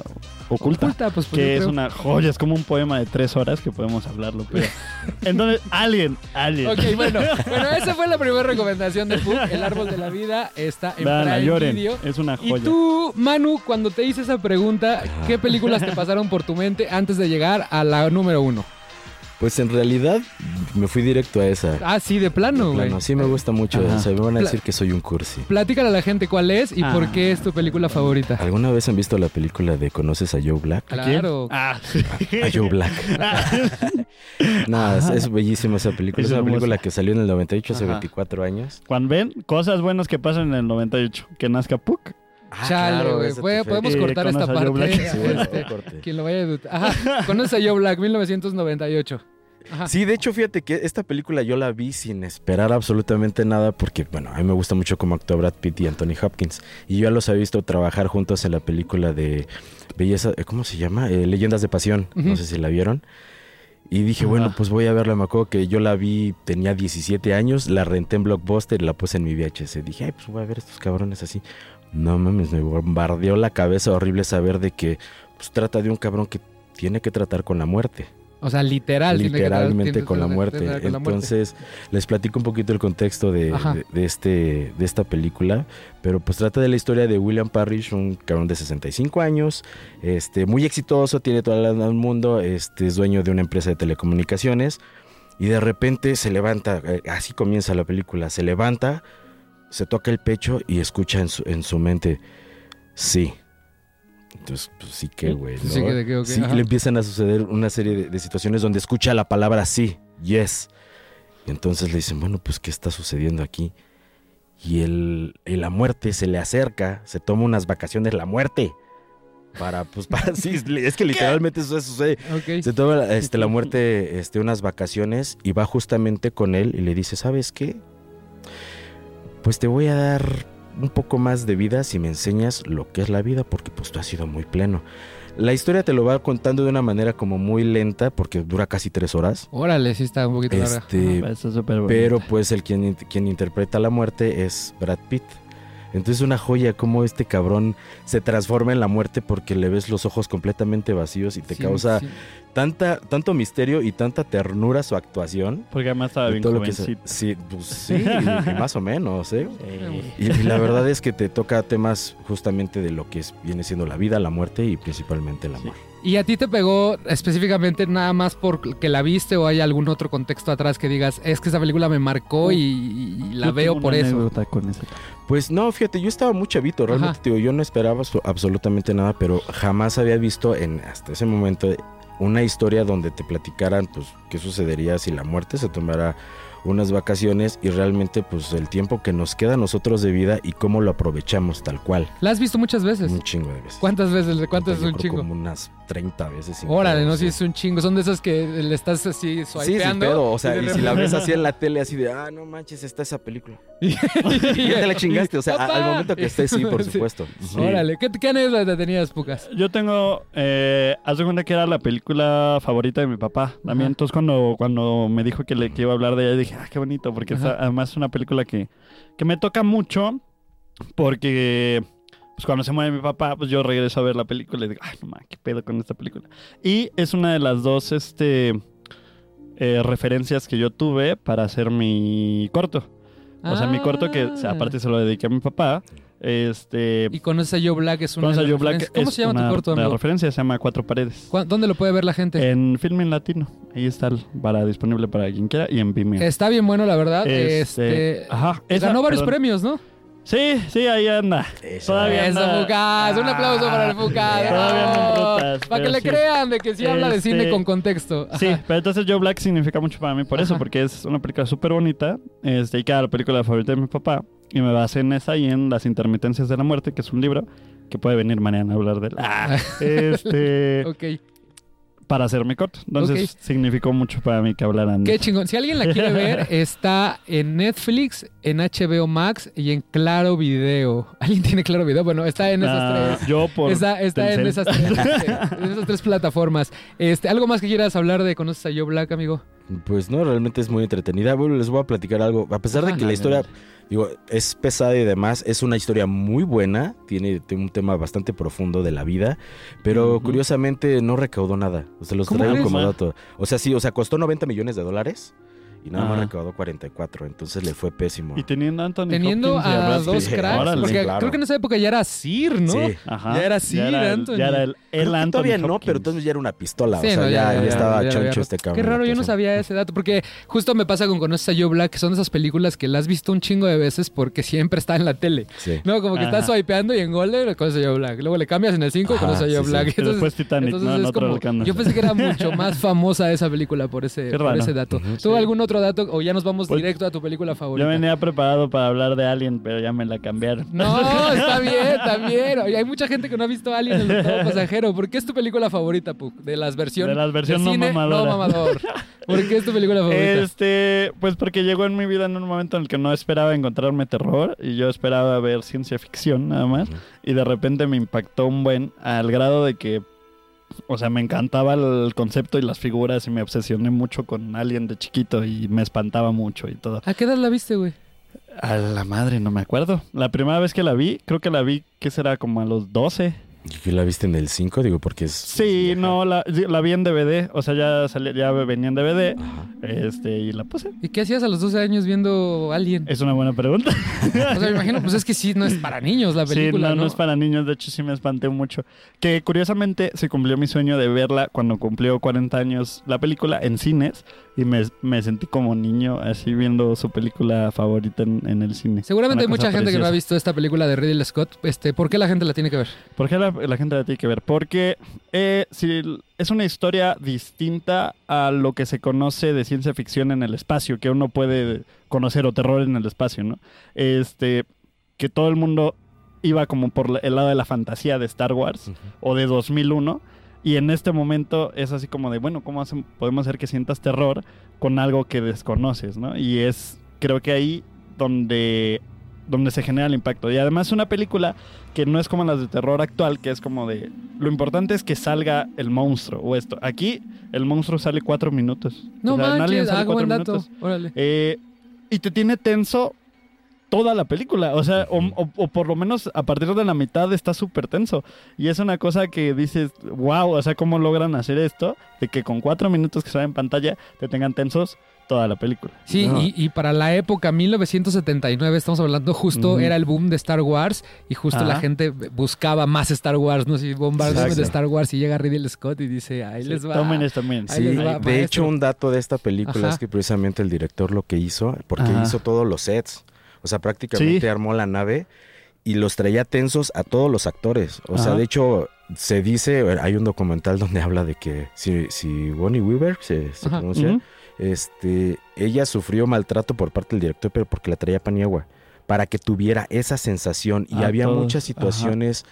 Oculta. Oculta, pues, pues, que es creo. una joya, es como un poema de tres horas que podemos hablarlo. Pero... Entonces, Alien, Alien. Ok, bueno, bueno, esa fue la primera recomendación de Puck. El árbol de la vida está en Veanla, Prime lloren. Video. Es una Y joya. tú, Manu, cuando te hice esa pregunta, ¿qué películas te pasaron por tu mente antes de llegar a la número uno? Pues en realidad me fui directo a esa. Ah, sí, de plano, güey. plano, sí me gusta mucho. Ajá. O sea, me van a decir que soy un cursi. Platícale a la gente cuál es y Ah. por qué es tu película favorita. ¿Alguna vez han visto la película de ¿Conoces a Joe Black? Claro. Ah, A Joe Black. no, es, es bellísima esa película. Es Es, una hermosa. película que salió en el 98, hace Ajá. 24 años. Cuando ven cosas buenas que pasan en el 98, que nazca Puck. Ah, Chale, güey. podemos Eh, cortar esta a parte. Sí, bueno, Este, quien lo vaya a dudar. Ajá. Conoce a Joe Black, 1998. Ajá. Sí, de hecho, fíjate que esta película yo la vi sin esperar absolutamente nada porque, bueno, a mí me gusta mucho cómo actúa Brad Pitt y Anthony Hopkins. Y yo ya los he visto trabajar juntos en la película de Belleza, eh, ¿cómo se llama? Eh, Leyendas de Pasión. No sé si la vieron. Y dije, Ajá. bueno, pues voy a verla. Me acuerdo que yo la vi, tenía 17 años, la renté en Blockbuster y la puse en mi VHS. Dije, ay, pues voy a ver estos cabrones así. No mames, me bombardeó la cabeza horrible saber de que pues, trata de un cabrón que tiene que tratar con la muerte O sea, literal. tiene que literalmente con la muerte. tratar con la muerte. Entonces, les platico un poquito el contexto de, de- de este, de esta película. Pero pues trata de la historia de William Parrish, un cabrón de 65 años, este, muy exitoso, tiene lana del mundo, este, es dueño de una empresa de telecomunicaciones. Y de repente se levanta, eh, así comienza la película, se levanta, se toca el pecho y escucha en su, en su mente, sí. Entonces, pues sí que, güey. ¿no? Sí, que de qué, ok, Sí, ajá. le empiezan a suceder una serie de, de situaciones donde escucha la palabra sí, yes. Y entonces le dicen, bueno, pues, ¿qué está sucediendo aquí? Y, el, y la muerte se le acerca, se toma unas vacaciones, la muerte. Para, pues, para, sí, es que literalmente eso sucede. Se toma este, la muerte este, unas vacaciones y va justamente con él y le dice, ¿sabes qué? Pues te voy a dar un poco más de vida si me enseñas lo que es la vida, porque pues tú has sido muy pleno. La historia te lo va contando de una manera como muy lenta, porque dura casi tres horas. Órale, sí está un poquito larga. Este, Está súper bonito. pero pues el quien, quien interpreta la muerte es Brad Pitt. Entonces una joya como este cabrón se transforma en la muerte porque le ves los ojos completamente vacíos y te Sí, causa sí. tanta, tanto misterio y tanta ternura su actuación. Porque además estaba bien todo lo que se- sí, pues sí, y más o menos, ¿eh? Sí. Y, y la verdad es que te toca temas justamente de lo que es- viene siendo la vida, la muerte y principalmente el amor. ¿Y a ti te pegó específicamente nada más porque la viste o hay algún otro contexto atrás que digas, es que esa película me marcó y, y la Yo veo tengo por una eso? con ese. Pues no, fíjate, yo estaba muy chavito, realmente Ajá. digo, yo no esperaba absolutamente nada, pero jamás había visto en hasta ese momento una historia donde te platicaran pues qué sucedería si la muerte se tomara unas vacaciones y realmente pues el tiempo que nos queda a nosotros de vida y cómo lo aprovechamos tal cual. La has visto muchas veces. Un chingo de veces. ¿Cuántas veces? ¿Cuántas es un chingo? Como unas 30 veces. Órale, no, sí. sí es un chingo. Son de esas que le estás así Sí, swipeando. pedo. O sea, y si la ves así en la tele, así de, ah, no manches, está esa película. Y- Ya te la chingaste. O sea, al momento que esté, sí, por Sí. supuesto. Órale, ¿qué, qué anécdota tenías, Pucas? Yo tengo, eh, haz de cuenta que era la película favorita de mi papá también. Entonces cuando, cuando me dijo que, le, que iba a hablar de ella, dije, ah, qué bonito, porque además es una película que, que me toca mucho, porque pues cuando se muere mi papá, pues yo regreso a ver la película y digo, ay, no qué pedo con esta película. Y es una de las dos, este, eh, referencias que yo tuve para hacer mi corto. O sea, mi corto que Ah. aparte se lo dediqué a mi papá. Este, Y conoce a Joe Black es una Conoce de a las Joe Black referencias. ¿Cómo es se llama una- tu corto, La amigo? referencia se llama Cuatro Paredes. ¿Cuá- ¿Dónde lo puede ver la gente? En Filmin Latino. Ahí está el- para disponible para quien quiera y en Vimeo. Está bien bueno, la verdad. Este, Este, ajá, esa- ganó varios perdón. premios, ¿no? Sí, sí, ahí anda. Eso. Todavía Eso, anda- Fucas. Un aplauso para el Fucas. Todavía rutas, Para que le crean de que sí habla de Este, cine con contexto. Ajá. Sí, pero entonces Joe Black significa mucho para mí por eso, porque es una película súper bonita. Este, y que era la película favorita de mi papá. Y me basé en esa y en Las Intermitencias de la Muerte, que es un libro que puede venir mañana a hablar de él. Ah, este, Ok. para hacerme corto. Entonces significó mucho para mí que hablaran. de Qué chingón. Si alguien la quiere ver, está en Netflix, en HBO Max y en Claro Video. ¿Alguien tiene Claro Video? Bueno, está en esas Ah, tres. Yo por Está, está en, Telcel. esas tres, este, en esas tres plataformas. Este, ¿Algo más que quieras hablar de Conoces a Joe Black, amigo? Pues no, realmente es muy entretenida. Bueno, les voy a platicar algo. A pesar de Ajá. que la historia, digo, es pesada y demás, es una historia muy buena. Tiene, tiene un tema bastante profundo de la vida. Pero curiosamente no recaudó nada. O sea, los ¿Cómo traigo como Ah. dato. O sea, sí, o sea, costó 90 millones de dólares. Y nada más Ajá. recaudó 44. Entonces le fue pésimo. Y teniendo a Anthony Teniendo Hopkins a Brad dos Pitt. cracks. Órale. porque claro. creo que en esa época ya era Sir, ¿no? Sí. Ajá. Ya era Sir, el- Anthony. Ya era el, el Anthony todavía no, Hopkins. pero entonces ya era una pistola. Sí, o sea, no, ya, ya estaba ya choncho había- este cabrón. Qué raro, yo no Entonces, sabía ese dato, porque justo me pasa con Conoces a Joe Black, que son esas películas que las has visto un chingo de veces porque siempre está en la tele. Sí. No, como que Ajá. estás swipeando y en Golden conoces a Joe Black. Luego le cambias en el 5 Ajá, conoces a Joe sí, Black. sí. Y después Titanic, ¿no? En es recando. yo pensé que era mucho más famosa esa película por ese, por dato. ¿Tú algún otro dato o ya nos vamos Pues, directo a tu película favorita? Yo venía preparado para hablar de Alien, pero ya me la cambiaron. No, está bien, también. Oye, hay mucha gente que no ha visto Alien el octavo pasajero. ¿Por qué es tu película favorita, Puck? De las versiones. De las versiones no cine, mamadora. No mamador. ¿Por qué es tu película favorita? Este, pues porque llegó en mi vida en un momento en el que no esperaba encontrarme terror y yo esperaba ver ciencia ficción nada más y de repente me impactó un buen al grado de que o sea, me encantaba el concepto y las figuras y me obsesioné mucho con Alien de chiquito y me espantaba mucho y todo. ¿A qué edad la viste, güey? A la madre, no me acuerdo. La primera vez que la vi, creo que la vi, ¿qué será? Como a los 12. ¿Y que la viste en el 5? Digo, porque es. Sí, no, la, la vi en DVD, o sea, ya, salía, ya venía en DVD Ajá. este, y la puse. ¿Y qué hacías a los 12 años viendo Alien? Es una buena pregunta. O sea, me imagino, pues es que sí, no es para niños la película, sí, no, ¿no? no es para niños, de hecho sí me espanté mucho. Que curiosamente se cumplió mi sueño de verla cuando cumplió 40 años la película en cines y me, me sentí como niño así viendo su película favorita en, en el cine. Seguramente hay mucha gente que no ha visto esta película de Ridley Scott. Este, ¿Por qué la gente la tiene que ver? ¿Por qué la, la gente la tiene que ver? Porque eh, si es una historia distinta a lo que se conoce de ciencia ficción en el espacio, que uno puede conocer o terror en el espacio, ¿no? Este, que todo el mundo iba como por el lado de la fantasía de Star Wars Ujú. o de 2001 y en este momento es así como de, bueno, ¿cómo hacen- podemos hacer que sientas terror con algo que desconoces, ¿no? Y es, creo que ahí donde, donde se genera el impacto. Y además es una película que no es como las de terror actual, que es como de, lo importante es que salga el monstruo o esto. Aquí el monstruo sale cuatro minutos. No O sea, en Alien manches, sale ah, cuatro minutos. Órale. Eh, y te tiene tenso toda la película. O sea, o, o- o por lo menos a partir de la mitad está súper tenso. Y es una cosa que dices, wow, o sea, ¿cómo logran hacer esto? De que con cuatro minutos que sale en pantalla te tengan tensos toda la película. Sí, No. y, y para la época 1979, estamos hablando justo, era el boom de Star Wars y justo Ajá. la gente buscaba más Star Wars, ¿no? Si bombardeamos Exacto. de Star Wars y llega Ridley Scott y dice, ahí les va. Tomen esto también. Sí, les va, de maestro. hecho un dato de esta película Ajá. es que precisamente el director lo que hizo, porque Ajá. hizo todos los sets, o sea, prácticamente Sí. armó la nave y los traía tensos a todos los actores. O sea, de hecho se dice, hay un documental donde habla de que si, si Bonnie Weaver se, pronuncia, este, ella sufrió maltrato por parte del director, pero porque la traía paniagua, para que tuviera esa sensación. Y había todos, muchas situaciones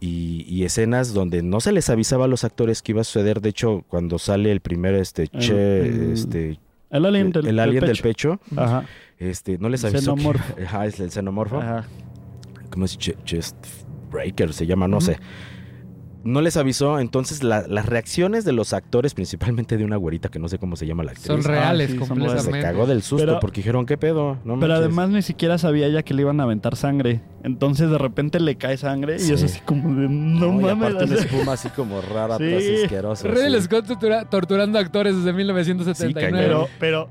y, y escenas donde no se les avisaba a los actores que iba a suceder. De hecho, cuando sale el primer este, El- che, el- este, El alien del, el alien del del pecho, Ajá. Este, no les El avisó. que-. Ajá, es el xenomorfo. Ajá. ¿Cómo ch- Chest Breaker se llama? No sé. No les avisó, entonces la- las reacciones de los actores, principalmente de una güerita que no sé cómo se llama la actriz, Son reales sí, son completamente. se cagó del susto Pero- porque dijeron, ¿qué pedo? No Pero manches". además ni siquiera sabía ella que le iban a aventar sangre. Entonces de repente le cae sangre y Sí. es así como de no, No, y mames. aparte o una espuma así como rara, Sí. atrás asquerosa. Ridley sí. Scott tortura- torturando actores desde 1979. Sí, pero, pero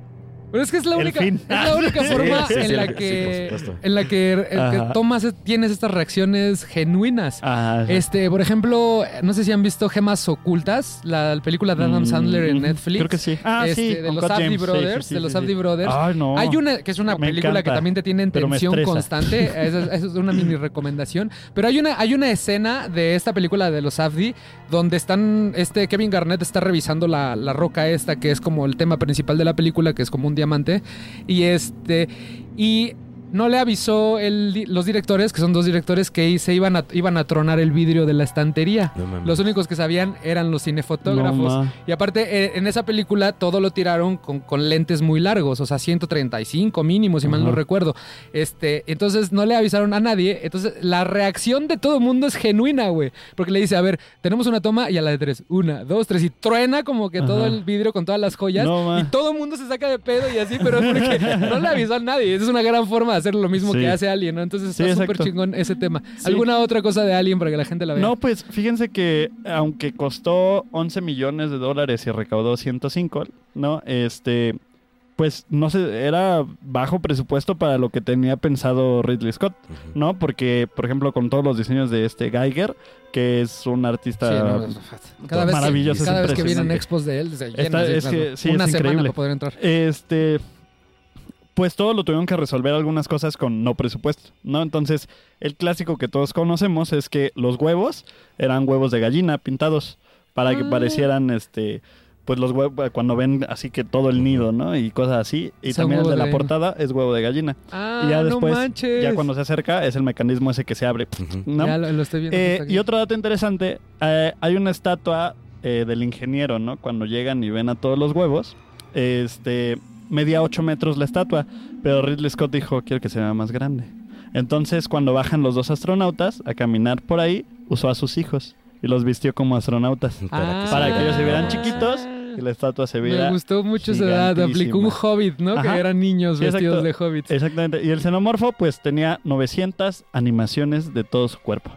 Pero es que es la única, es la única Sí, forma sí, sí, en la sí, que, en la que, en que tomas, tienes estas reacciones genuinas. ah, Este, por ejemplo, no sé si han visto Gemas Ocultas, la película de Adam mm, Sandler en Netflix. Creo que sí. Ah, Este, sí, de los. Sí, Brothers, sí, sí, de los sí. Brothers. Ay, no. Hay una que es una Me película que también te tiene en tensión constante. Esa, esa es una mini recomendación. Pero hay una, hay una escena de esta película de los Safdie donde están, este Kevin Garnett está revisando la, la roca esta que es como el tema principal de la película, que es como un diamante. Y este, y no le avisó el los directores, que son dos directores, que se iban a, iban a tronar el vidrio de la estantería. No. Los únicos que sabían eran los cinefotógrafos. No, y aparte, eh, en esa película todo lo tiraron con, con lentes muy largos, o sea, 135 mínimo, si mal no recuerdo. Este, entonces no le avisaron a nadie. Entonces la reacción de todo el mundo es genuina, güey. Porque le dice, a ver, tenemos una toma y a la de tres. Una, dos, tres. Y truena como que todo el vidrio con todas las joyas. No, y todo el mundo se saca de pedo y así, pero es porque no le avisó a nadie. Esa es una gran forma de hacer lo mismo Sí. que hace Alien, ¿no? Entonces Sí, está súper exacto. chingón ese tema. Sí. ¿Alguna otra cosa de Alien para que la gente la vea? No, pues fíjense que aunque costó 11 millones de dólares y recaudó 105, ¿no? Este, pues no sé, era bajo presupuesto para lo que tenía pensado Ridley Scott. ¿no? Porque, por ejemplo, con todos los diseños de este Geiger, que es un artista Sí, no, cada vez, maravilloso, que, es cada vez que vienen expos de él, es que sí, una es semana increíble. para poder entrar. Este, pues todo lo tuvieron que resolver algunas cosas con no presupuesto, ¿no? Entonces, el clásico que todos conocemos es que los huevos eran huevos de gallina pintados para que Ah. parecieran, este, pues los huevos, cuando ven así que todo el nido, ¿no? Y cosas así. Y también el de la portada es huevo de gallina. Ah, y ya no después, manches. ya cuando se acerca, es el mecanismo ese que se abre. Ya lo, lo estoy viendo. Eh, y otro dato interesante, eh, hay una estatua eh, del ingeniero, ¿no? Cuando llegan y ven a todos los huevos, este, medía 8 metros la estatua, pero Ridley Scott dijo, quiero que se vea más grande. Entonces, cuando bajan los dos astronautas a caminar por ahí, usó a sus hijos y los vistió como astronautas. Para que se Para que ellos se vieran chiquitos y la estatua se viera... Me gustó mucho esa edad. Aplicó un hobbit, ¿no? Que eran niños Sí, vestidos exacto. de hobbits. Exactamente. Y el xenomorfo, pues, tenía 900 animaciones de todo su cuerpo.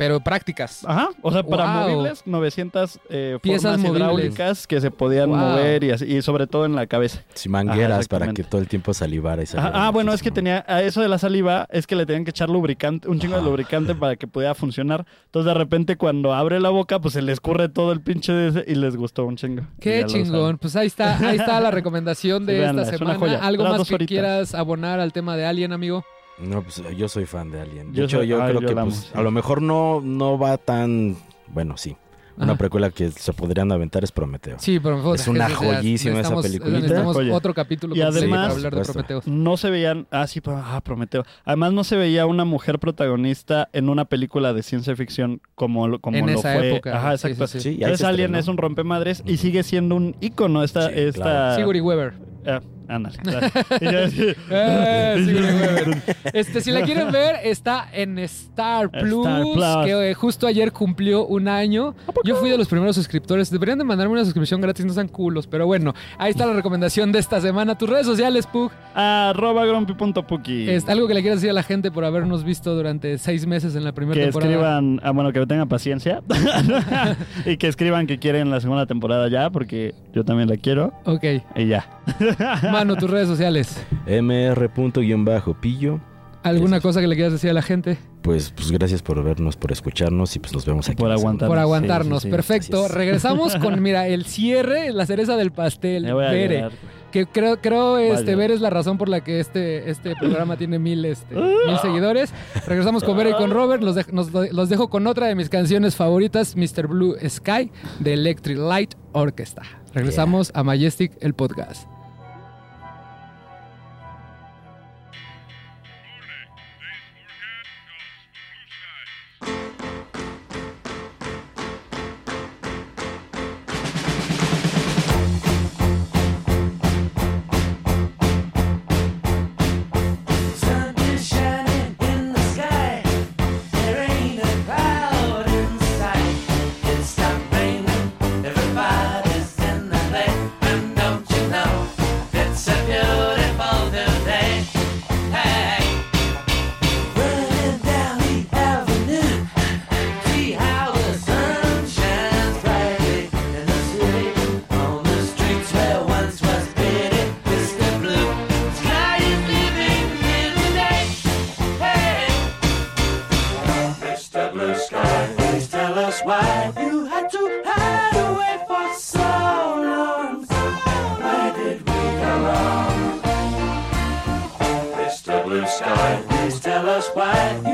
Pero prácticas. Ajá, o sea, para Wow. movibles, 900 eh, Piezas formas hidráulicas que se podían Wow. mover y, así, y sobre todo en la cabeza. Sí, mangueras Ajá, para que todo el tiempo salivara y Ajá, ah, bueno, es que tenía, a eso de la saliva es que le tenían que echar lubricante, un chingo de lubricante para que pudiera funcionar. Entonces de repente cuando abre la boca, pues se le escurre todo el pinche de ese y les gustó un chingo. Qué chingón. Pues ahí está, ahí está la recomendación de Sí, véanla, esta es una semana. joya. ¿Algo más que horitas. quieras abonar al tema de Alien, amigo? No, pues yo soy fan de Alien. De Yo hecho, soy- yo ay, creo yo que amo, pues, sí. a lo mejor no, no va tan... Bueno, sí. Una Ajá. precuela que se podrían aventar es Prometeo. Sí, pero Es una joyísima esa. Necesitamos Joya. otro capítulo Y además- para hablar de. Prometeos. No se veían, ah, sí, ah, Prometeo. Además no se veía una mujer protagonista en una película de ciencia ficción como, lo- como En lo esa fue. época. Ajá, exacto. sí, Entonces Alien es un rompemadres y sigue siendo un ícono esta... Sí, esta claro. Sigourney Weaver. Ándale. Eh. Este, si la quieren ver, está en Star Plus, Star Plus. que eh, justo ayer cumplió un año. Yo fui de los primeros suscriptores. Deberían de mandarme una suscripción gratis, no sean culos. Pero bueno, ahí está la recomendación de esta semana. Tus redes sociales, Pug. Arroba grumpy.puki. Algo que le quieras decir a la gente por habernos visto durante seis meses en la primera Que temporada. escriban, ah, bueno, que tengan paciencia. y que escriban que quieren la segunda temporada ya, porque yo también la quiero. Ok. Y ya. Mano, tus redes sociales. mr.pillo. ¿Alguna cosa que le quieras decir a la gente? Pues, pues gracias por vernos, por escucharnos y pues nos vemos aquí. Por la semana. aguantar. Por aguantarnos. sí, sí. Perfecto. Regresamos con, mira, el cierre, la cereza del pastel. Que creo, creo este. Ver es la razón por la que este, este programa tiene mil, este, mil seguidores. Regresamos con Ver y con Robert. Los, nos- los dejo con otra de mis canciones favoritas, Mr. Blue Sky, de Electric Light Orchestra. Regresamos a Majestic, el podcast. wide.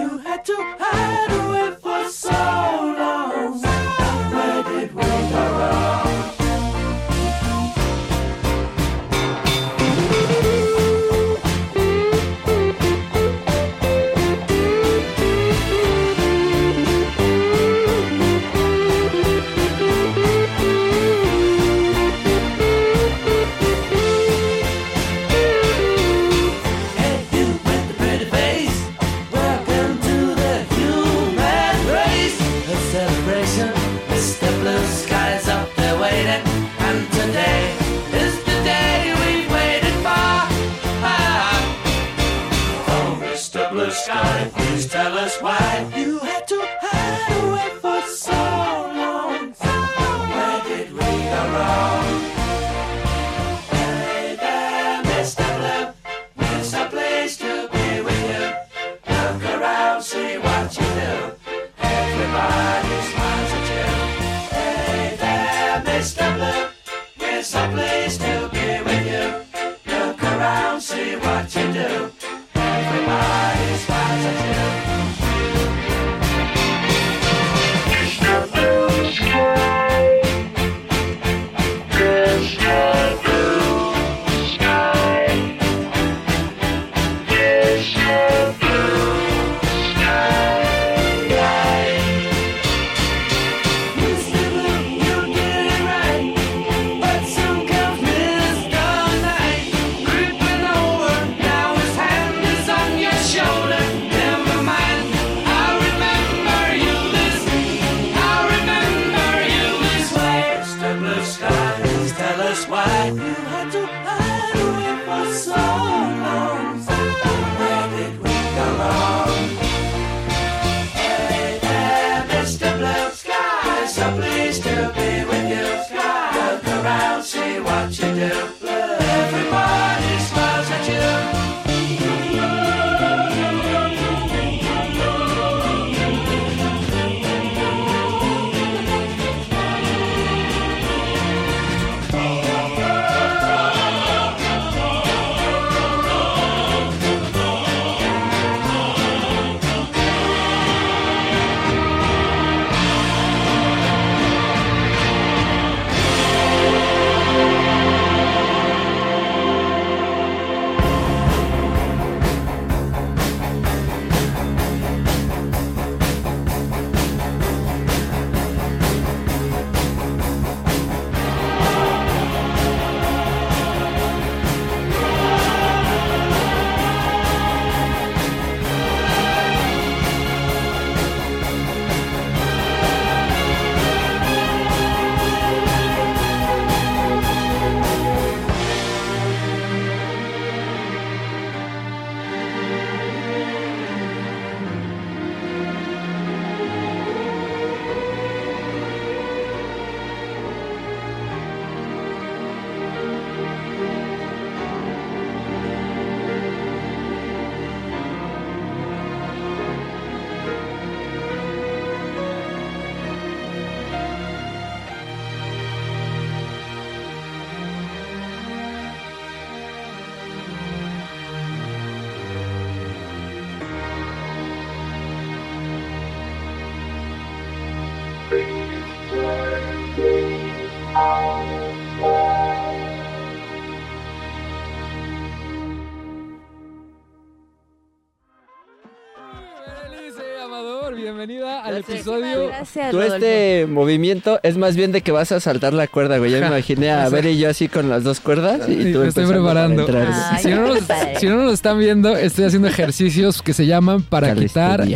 Episodio. Gracias, Tú Rodolfo. este movimiento es más bien de que vas a saltar la cuerda, güey. Ya me imaginé a ver y yo así con las dos cuerdas y Sí, tú me estoy preparando. entrar. Ay, Si no, nos, si no nos están viendo, estoy haciendo ejercicios que se llaman para quitar.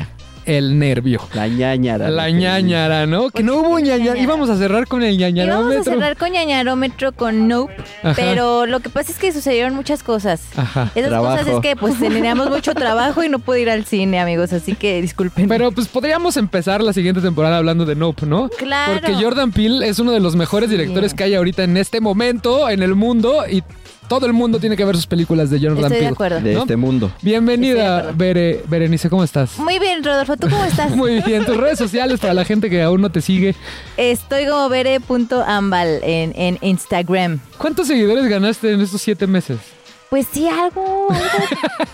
El nervio. La ñañara. La que- ñañara, ¿no? Que Pues no sí, hubo ñañara. Íbamos a cerrar con el Y vamos a ñañarómetro. cerrar con ñañarómetro con Nope, Ajá. pero lo que pasa es que sucedieron muchas cosas. Ajá. Esas Trabajo. cosas es que pues teníamos mucho trabajo y no pude ir al cine, amigos, así que disculpen. Pero pues podríamos empezar la siguiente temporada hablando de Nope, ¿no? Claro. Porque Jordan Peele es uno de los mejores directores Sí. que hay ahorita en este momento en el mundo y todo el mundo tiene que ver sus películas de Jordan Estoy de acuerdo. De ¿no? este mundo. Bienvenida. Bere- Berenice, ¿cómo estás? Muy bien, Rodolfo, ¿tú cómo estás? Muy bien, tus redes sociales para la gente que aún no te sigue. Estoy como bere.ambal en, en Instagram. ¿Cuántos seguidores ganaste en estos siete meses? Pues sí, algo, algo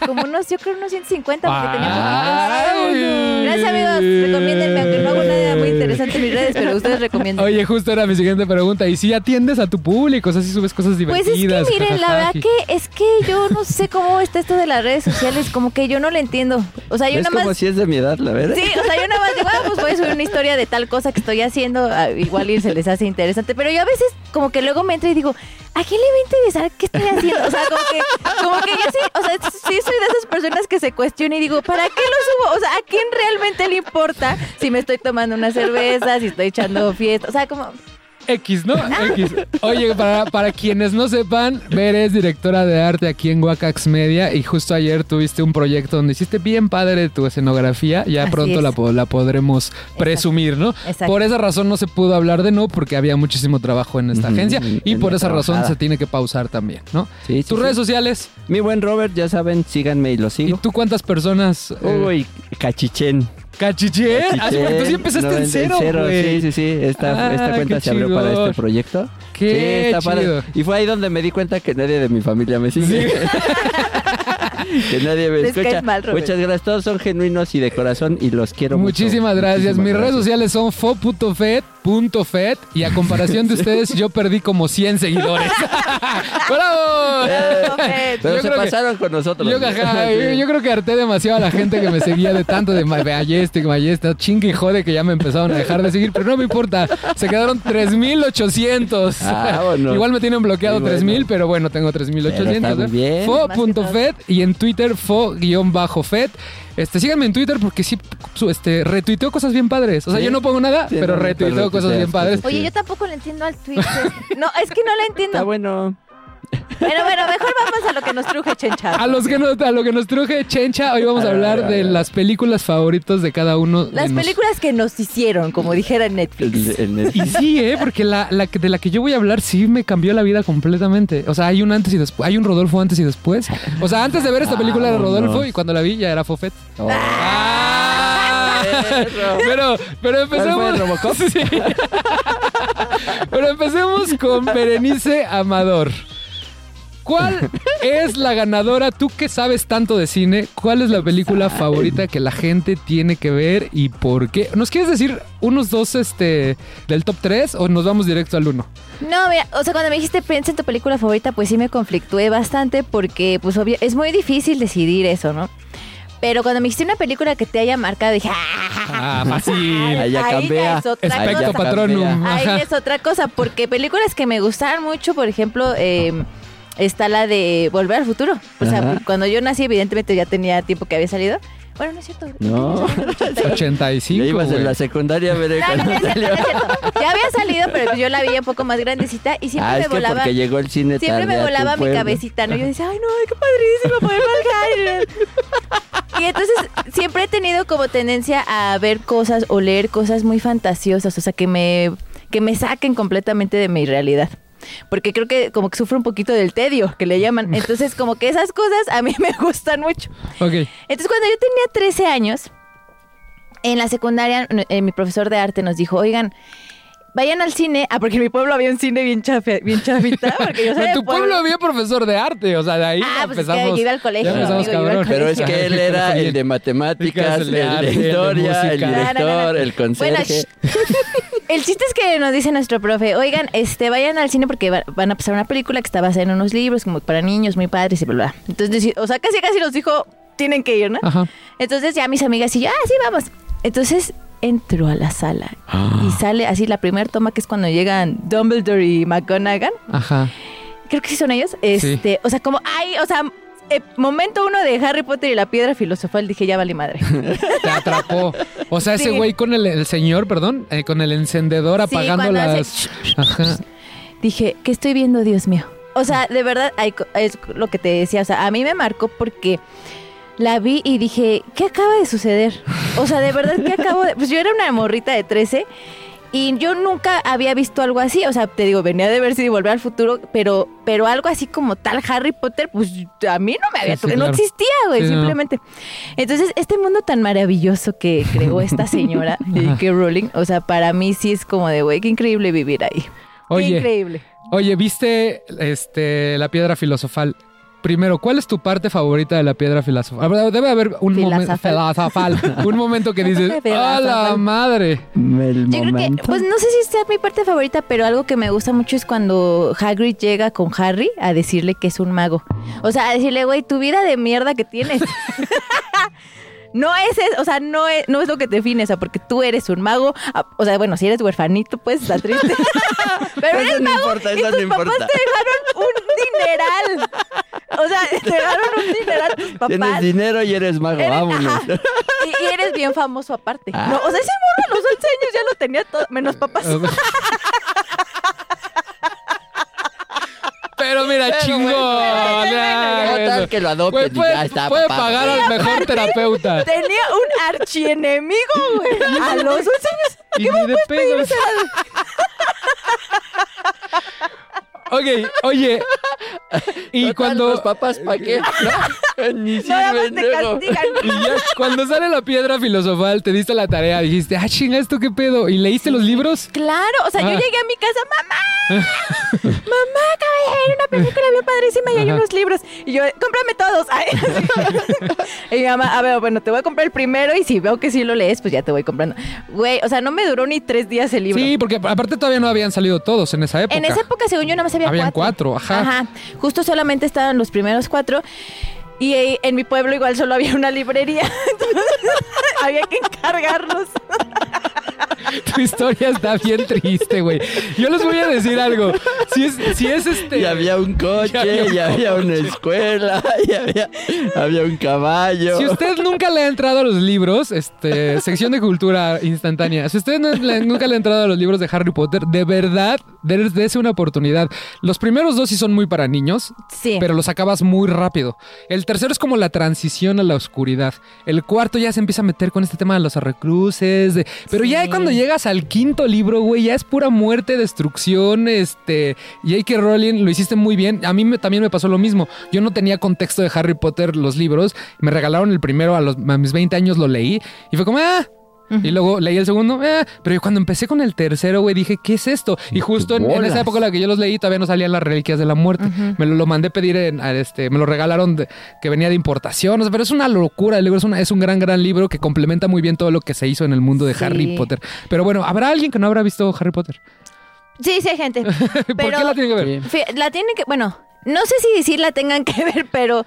como unos, yo creo unos 150 porque tenía. Gracias, amigos. Recomiéndenme, aunque no hago nada muy interesante en mis redes, pero ustedes recomiendan. Oye, justo era mi siguiente pregunta. ¿Y si atiendes a tu público? O sea, si subes cosas Pues es divertidas. que miren, la verdad que es que yo no sé cómo está esto de las redes sociales, como que yo no le entiendo. O sea, yo Es nada como más si es de mi edad, la verdad. Sí, o sea, yo nada más digo, ah, pues voy a subir una historia de tal cosa que estoy haciendo, ah, igual y se les hace interesante, pero yo a veces como que luego me entro y digo, ¿a quién le va a interesar qué estoy haciendo? O sea, como que, como que yo sí, o sea, sí soy de esas personas que se cuestionan y digo, ¿para qué lo subo? O sea, ¿a quién realmente le importa si me estoy tomando una cerveza, si estoy echando fiesta? O sea, como... X, ¿no? X. Oye, para, para quienes no sepan, Ver es directora de arte aquí en Wakax Media y justo ayer tuviste un proyecto donde hiciste bien padre tu escenografía. Ya Así pronto es. la, po- la podremos presumir, ¿no? Exacto. Por esa razón no se pudo hablar de no porque había muchísimo trabajo en esta agencia y por esa razón se tiene que pausar también, ¿no? Sí, sí, Tus sí. redes sociales Mi buen Robert, ya saben, síganme y lo y sigo. tú cuántas personas... eh, Uy, cachichén. ¿Cachiché? Ah, sí, tú sí empezaste en cero, güey. Sí, sí, sí. Esta, Ah, esta cuenta se abrió para este proyecto. Qué sí, está padre. chido. Y fue ahí donde me di cuenta que nadie de mi familia me sigue. que nadie me Les escucha. mal. Muchas gracias. Todos son genuinos y de corazón y los quiero mucho. Muchísimas gracias. Muchísimas Mis redes gracias. sociales son fo.fet.fet y a comparación de ustedes yo perdí como 100 seguidores. ¡Bravo! Eh, Pero Yo se creo que- pasaron con nosotros. Yo, ajá, yo, yo creo que harté demasiado a la gente que me seguía de tanto de Ma- Majestic, Majestic, chingue y jode que ya me empezaron a dejar de seguir, pero no me importa. Se quedaron 3800. Ah, bueno. Igual me tienen bloqueado bueno. 3000, pero bueno, tengo Pero 3800. está muy ¿eh? Fo.fet y en Twitter fo-fet. Este, síganme en Twitter porque sí su- este, retuiteo cosas bien padres. O sea, Sí. yo no pongo nada, Sí, pero no, retuiteo cosas bien padres. Oye, yo tampoco le entiendo al Twitter. No, es que no lo Está entiendo. bueno. Pero bueno, mejor vamos a lo que nos truje Chencha. A, los que nos- a lo que nos truje Chencha, hoy vamos a hablar de las películas favoritas de cada uno. de Las nos- películas que nos hicieron, como dijera en Netflix. En- Y sí, ¿eh? Porque la, la que- de la que yo voy a hablar sí me cambió la vida completamente. O sea, hay un antes y después. Hay un Rodolfo antes y después. O sea, antes de ver esta película era Rodolfo y cuando la vi ya era Fofet. Oh. ¡Ah! Pero, pero. Pero empecemos con Berenice Amador. ¿Cuál es la ganadora? Tú que sabes tanto de cine, ¿cuál es la película favorita que la gente tiene que ver y por qué? ¿Nos quieres decir unos dos este del top 3 o nos vamos directo al 1? No, mira, o sea, cuando me dijiste piensa en tu película favorita, pues sí me conflictué bastante porque, pues, obvio, es muy difícil decidir eso, ¿no? Pero cuando me dijiste una película que te haya marcado, dije, ¡ah! Ah, fácil. Ahí ya Ahí ya cambia. es otra cosa. Patronum. Ahí es otra cosa, porque películas que me gustaron mucho, por ejemplo, eh, está la de Volver al Futuro. O sea, Ajá. cuando yo nací, evidentemente ya tenía tiempo que había salido. Bueno, no es cierto. No. 85. Ya ibas en la secundaria, veré No, salió. Ya había salido, pero yo la veía un poco más grandecita y siempre Ah, me es que volaba. porque llegó el cine Siempre tarde me a tu volaba mi pueblo. cabecita, ¿no? Yo decía, ay, no, qué padrísimo poder viajar. Y entonces siempre he tenido como tendencia a ver cosas o leer cosas muy fantasiosas, o sea, que me, que me saquen completamente de mi realidad. Porque creo que como que sufro un poquito del tedio, que le llaman. Entonces, como que esas cosas a mí me gustan mucho. Ok. Entonces, cuando yo tenía 13 años, en la secundaria, eh, mi profesor de arte nos dijo, oigan, vayan al cine. Ah, porque en mi pueblo había un cine bien, chafe, bien chavita. Porque yo soy En de tu pueblo había profesor de arte, o sea, de ahí Ah, pues es que empezamos. yo iba al colegio, empezamos, amigo, iba al. Pero es que él era el de matemáticas, El el de de, arte, el de historia, el, música. director, No, no, no, no. el conserje. El chiste es que nos dice nuestro profe, oigan, este, vayan al cine porque va- van a pasar una película que está basada en unos libros como para niños muy padres y bla, bla. Entonces, o sea, casi casi nos dijo, tienen que ir, ¿no? Ajá. Entonces ya mis amigas y yo, ah, sí, vamos. Entonces entro a la sala y sale así la primera toma que es cuando llegan Dumbledore y McGonagall. Ajá. Creo que sí son ellos. Este, o sea, como, ay, o sea, eh, momento uno de Harry Potter y la piedra filosofal, dije, ya vale madre. Te atrapó. O sea, ese güey con el, el señor, perdón, eh, con el encendedor Sí, apagando las. Ajá. dije, ¿qué estoy viendo, Dios mío? O sea, de verdad, hay es lo que te decía. O sea, a mí me marcó porque la vi y dije, ¿qué acaba de suceder? O sea, de verdad, ¿qué acabo de...? Pues yo era una morrita de 13 y yo nunca había visto algo así. O sea, te digo, venía de ver si volver al futuro, pero, pero algo así como tal Harry Potter, pues a mí no me había Sí, sí, tocado, claro. no existía, güey, Sí, no. simplemente. Entonces, este mundo tan maravilloso que creó esta señora, J.K. Rowling, o sea, para mí sí es como de, güey, qué increíble vivir ahí. Qué Oye, increíble. oye, ¿viste este la piedra filosofal? Primero, ¿cuál es tu parte favorita de la piedra filosofal? Debe haber un momento un momento que dices, ¡a la madre! El Yo creo que, pues no sé si sea mi parte favorita, pero algo que me gusta mucho es cuando Hagrid llega con Harry a decirle que es un mago. O sea, a decirle, güey, tu vida de mierda que tienes. No es, es- o sea, no es, no es lo que te define, o sea, porque tú eres un mago. Ah, O sea, bueno, si eres huerfanito, pues está triste. Pero Eso eres no mago importa, y eso tus no papás importa. te dejaron un dineral. O sea, te dieron un dinero a tus papás. Tienes dinero y eres mago, eres, vámonos. Y, y, eres bien famoso aparte. Ah. No, o sea, ese morro a los 11 años ya lo tenía todo, menos papás. Pero mira, pero, chingón. Ah, que lo adopten pues puede, ya está, puede papá, pagar al mejor terapeuta. Tenía un archienemigo, güey. A los 11 años. ¿Qué me puedes pedir? Ok, oye. Y Total, cuando. Los papás, ¿para qué? No, Ni Nada más te castigan. Y ya, cuando sale la piedra filosofal, te diste la tarea, dijiste, ah, chinga, ¿esto qué pedo? ¿Y leíste los libros? Claro, o sea, yo llegué a mi casa, mamá, mamá, acabo de ver una película bien padrísima y hay unos libros. Y yo, cómprame todos. Ay, y mi mamá, a ver, bueno, te voy a comprar el primero y si veo que sí lo lees, pues ya te voy comprando. Güey, o sea, no me duró ni tres días el libro. Sí, porque aparte todavía no habían salido todos en esa época. En esa época, según yo, nada más había Habían cuatro. cuatro, ajá. Justo solamente estaban los primeros cuatro. Y en mi pueblo igual solo había una librería. Entonces, había que encargarlos. Tu historia está bien triste, güey. Yo les voy a decir algo. Si es, si es este. Y había un coche, había un y había una escuela, y había, había un caballo. Si usted nunca le ha entrado a los libros, este, sección de cultura instantánea, si usted no le- nunca le ha entrado a los libros de Harry Potter, de verdad, dé- dése una oportunidad. Los primeros dos sí son muy para niños, Sí. pero los acabas muy rápido. El tercero es como la transición a la oscuridad. El cuarto ya se empieza a meter con este tema de los arrecruces, de- pero ya cuando llegas al quinto libro, güey, ya es pura muerte, destrucción, este, J.K. Rowling lo hiciste muy bien. A mí me- también me pasó lo mismo. Yo no tenía contexto de Harry Potter los libros, me regalaron el primero a los a mis 20 años lo leí y fue como, ah, y luego leí el segundo, eh, pero yo cuando empecé con el tercero, güey, dije, ¿qué es esto? Y justo en, en esa época en la que yo los leí, todavía no salían las reliquias de la muerte. Me lo, lo mandé pedir, en, a este, me lo regalaron de- que venía de importación, o sea, pero es una locura el libro, es, una- es un gran, gran libro que complementa muy bien todo lo que se hizo en el mundo de Sí. Harry Potter. Pero bueno, ¿habrá alguien que no habrá visto Harry Potter? Sí, sí hay gente. ¿Por Pero qué la tiene que ver? La tienen que, bueno, no sé si, si la tengan que ver, pero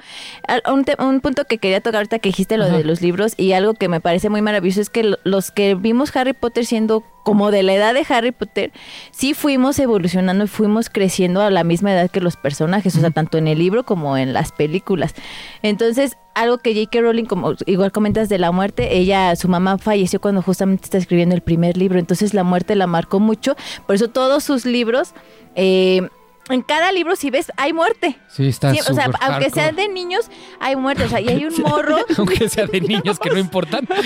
un, te- un punto que quería tocar ahorita que dijiste lo Ajá. de los libros y algo que me parece muy maravilloso es que lo- los que vimos Harry Potter siendo como de la edad de Harry Potter, sí fuimos evolucionando y fuimos creciendo a la misma edad que los personajes, o sea, tanto en el libro como en las películas. Entonces, algo que J.K. Rowling, como igual comentas de la muerte, ella, su mamá falleció cuando justamente está escribiendo el primer libro, entonces la muerte la marcó mucho, por eso todos sus libros, eh, en cada libro, si ves, hay muerte. Sí, está Sí, o sea, aunque sean de niños, hay muerte. O sea, y hay un morro. Aunque sea de niños que no importan.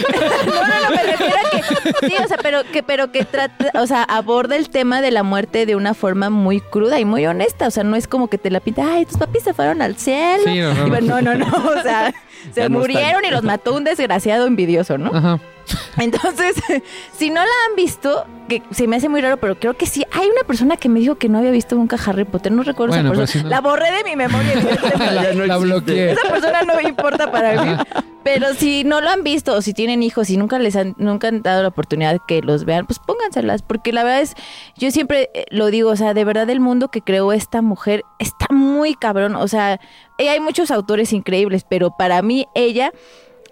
No, no, no, me refiero a que. Sí, o sea, pero que, pero que trata, o sea, aborda el tema de la muerte de una forma muy cruda y muy honesta. O sea, no es como que te la pinta, ay, tus papis se fueron al cielo. Sí, no, no, Y no. bueno, no, no, no. O sea, se no murieron están. y los mató un desgraciado envidioso, ¿no? Ajá. Entonces, si no la han visto, que se me hace muy raro, pero creo que sí. Hay una persona que me dijo que no había visto nunca Harry Potter. No recuerdo Bueno, esa persona. si no- La borré de mi memoria. La, no la bloqueé. Esa persona no me importa para mí. Pero si no lo han visto o si tienen hijos y nunca les han, nunca han dado la oportunidad que los vean, pues pónganselas. Porque la verdad es, yo siempre eh, lo digo, o sea, de verdad el mundo que creó esta mujer está muy cabrón. O sea, eh, hay muchos autores increíbles, pero para mí ella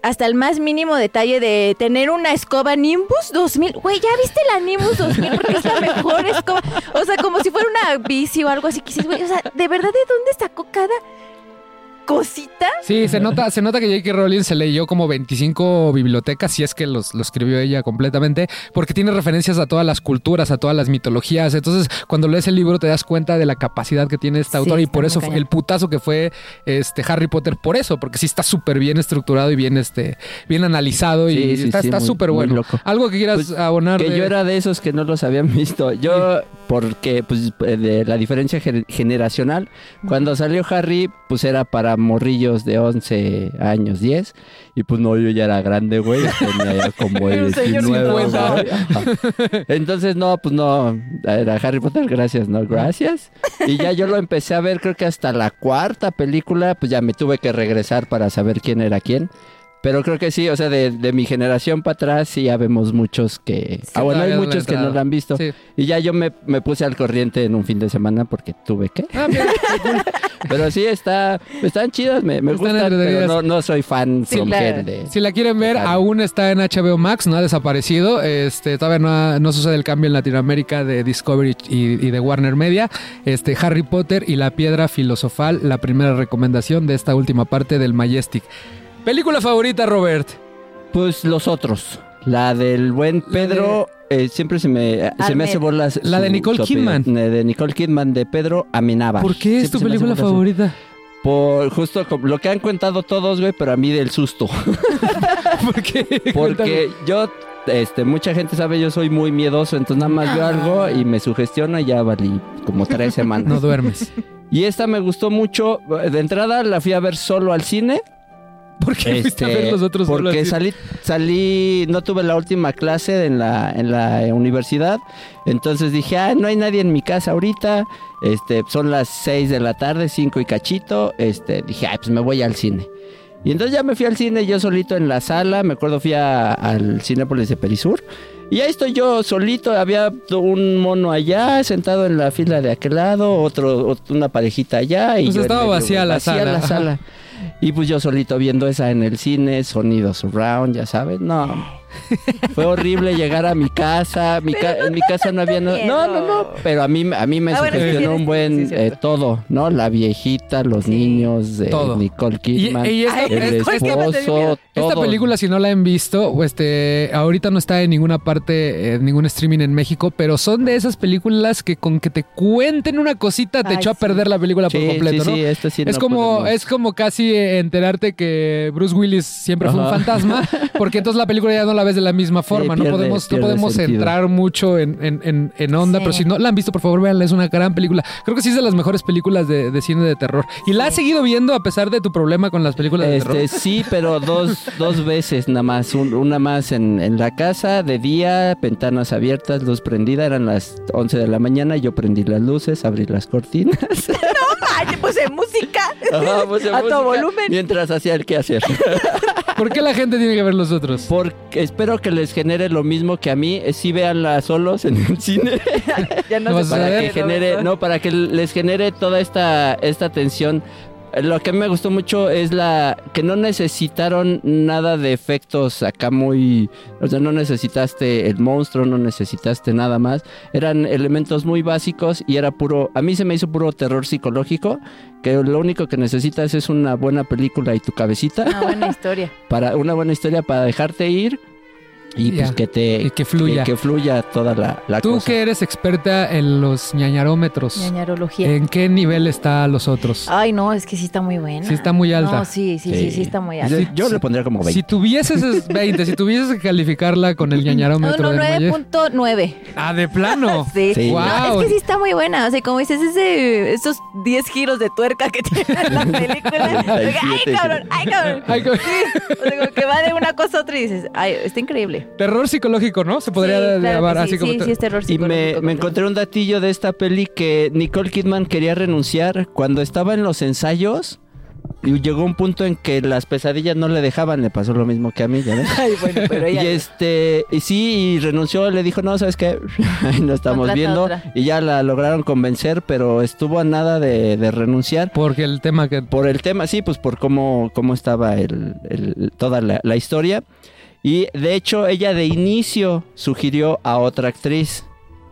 hasta el más mínimo detalle de tener una escoba Nimbus 2000. Güey, ¿ya viste la Nimbus 2000? Porque es la mejor escoba. O sea, como si fuera una bici o algo así. Que güey, o sea, ¿de verdad de dónde sacó cada cosita? Sí, se nota, se nota que J.K. Rowling se leyó como 25 bibliotecas, si es que los, lo escribió ella completamente, porque tiene referencias a todas las culturas, a todas las mitologías. Entonces, cuando lees el libro te das cuenta de la capacidad que tiene este Sí, autor y por eso el putazo que fue este Harry Potter, por eso, porque sí está súper bien estructurado y bien, este, bien analizado y Sí, está sí, está muy- súper bueno. loco. Algo que quieras Pues, abonar. Que de- yo era de esos que no los habían visto. Yo, porque pues de la diferencia ge- generacional, cuando salió Harry, pues era para morrillos de 11 años, 10. Y pues no, yo ya era grande, güey. Tenía ya como Era un señor 19. 50. ¿no? Ajá. Entonces, no, pues no. Era Harry Potter, gracias, ¿no? Gracias. Y ya yo lo empecé a ver, creo que hasta la cuarta película, pues ya me tuve que regresar para saber quién era quién. Pero creo que sí, o sea, de, de mi generación para atrás sí ya vemos muchos que... ah, bueno, hay muchos que no lo han visto. Sí. Y ya yo me, me puse al corriente en un fin de semana porque tuve que. Ah, mira. Pero sí, está, están chidas, me, me Están gustan, pero no, no soy fan Sí, from claro. de... Si la quieren ver, aún está en HBO Max, no ha desaparecido. Este, todavía no, ha- no sucede el cambio en Latinoamérica de Discovery y, y de Warner Media. Este, Harry Potter y la piedra filosofal, la primera recomendación de esta última parte del Majestic. Película favorita, Robert. Pues los otros. La del buen Pedro eh, siempre se me, se me hace bolas. La de Nicole su. Kidman. De Nicole Kidman, de Pedro Amenábar. ¿Por qué es tu película favorita? Por justo como lo que han contado todos, güey, pero a mí del susto. ¿Por qué? Porque yo, este, mucha gente sabe, yo soy muy miedoso, entonces nada más veo algo y me sugestiona y ya valí como tres semanas. No duermes. Y esta me gustó mucho. De entrada la fui a ver solo al cine. ¿Por qué fuiste a ver los otros porque salí, salí, no tuve la última clase en la, en la universidad, entonces dije, ah, no hay nadie en mi casa ahorita, este, son las 6 de la tarde, 5 y cachito, este, dije, ah, pues me voy al cine. Y entonces ya me fui al cine yo solito en la sala, me acuerdo fui a- al Cinépolis de Perisur. Y ahí estoy yo solito, había un mono allá sentado en la fila de aquel lado, otro, ot- una parejita allá. Y Pues yo estaba vacía la vacía sala, la ajá. sala. Y pues yo solito viendo esa en el cine, sonido surround, ya sabes. No, fue horrible llegar a mi casa. Mi ca- en mi casa no había nada. No, no, no. Pero a mí, a mí me Ah, bueno, sí, sugestionó sí, un buen sí, eh, todo, ¿no? La viejita, los niños, eh, Todo. Nicole Y, Kidman, y esta, el esta- esposo, esta todo. película, si no la han visto, este, ahorita no está en ninguna parte, en ningún streaming en México, pero son de esas películas que con que te cuenten una cosita te Ay, echó a perder la película por completo, sí, ¿no? sí, esta sí es no como podemos. es como casi eh, enterarte que Bruce Willis siempre fue un fantasma, porque entonces la película ya no la ves de la misma forma, no pierde- podemos no podemos sentido. entrar mucho en, en- en- en onda, Sí. pero si no la han visto, por favor, véanla, es una gran película. Creo que sí es de las mejores películas de, de cine de terror. ¿Y la has seguido viendo a pesar de tu problema con las películas de terror? Este, sí, pero dos, dos veces nada más. Un- una más en, en la casa, de día, ventanas abiertas, luz prendida. Eran las 11 de la mañana. Yo prendí las luces, abrí las cortinas. Ay, te puse música. Ajá, puse A todo música volumen. Mientras hacía el quehacer. ¿Por qué la gente tiene que ver los otros? Porque espero que les genere lo mismo que a mí. eh, Sí, véanla solos en el cine. Ya no para que genere, no, para que les genere toda esta, esta tensión. Lo que me gustó mucho es la que no necesitaron nada de efectos acá muy, o sea, no necesitaste el monstruo, no necesitaste nada más. Eran elementos muy básicos y era puro, a mí se me hizo puro terror psicológico, que lo único que necesitas es una buena película y tu cabecita Una buena historia. para una buena historia para dejarte ir y Ya. pues que te Y que fluya. que, fluya toda la, la Tú cosa. que eres experta en los ñañarómetros, Ñañarología. ¿en qué nivel está los otros? Ay, no, es que sí está muy buena. Sí está muy alta. No, sí, sí, sí, sí, está muy alta. Yo, yo le pondría como 20. Si tuvieses es 20, si tuvieses que calificarla con el No, ñañarómetro no, Mayer. 9.9. Ah, de plano. Sí. Sí. No, Wow. es que sí está muy buena. O sea, como dices, ese, esos 10 giros de tuerca que tiene la película. Ay, cabrón, ay, cabrón. Ay, co- O sea, como que va de una cosa a otra y dices, ay, está increíble. Terror psicológico, ¿no? Se podría Sí, claro llamar así sí, como. sí, te- sí, es terror Y me, psicológico me encontré un datillo de esta peli que Nicole Kidman quería renunciar cuando estaba en los ensayos. Y llegó un punto en que las pesadillas no le dejaban, le pasó lo mismo que a mí, ¿ya ves? Ay, bueno, pero Y ella... este, y sí, y renunció, le dijo, no, ¿sabes qué? Ahí no estamos Contrata viendo. otra. Y ya la lograron convencer, pero estuvo a nada de, de renunciar. Porque el tema que. Por el tema, sí, pues por cómo, cómo estaba el, el- toda la, la historia. Y de hecho, ella de inicio sugirió a otra actriz.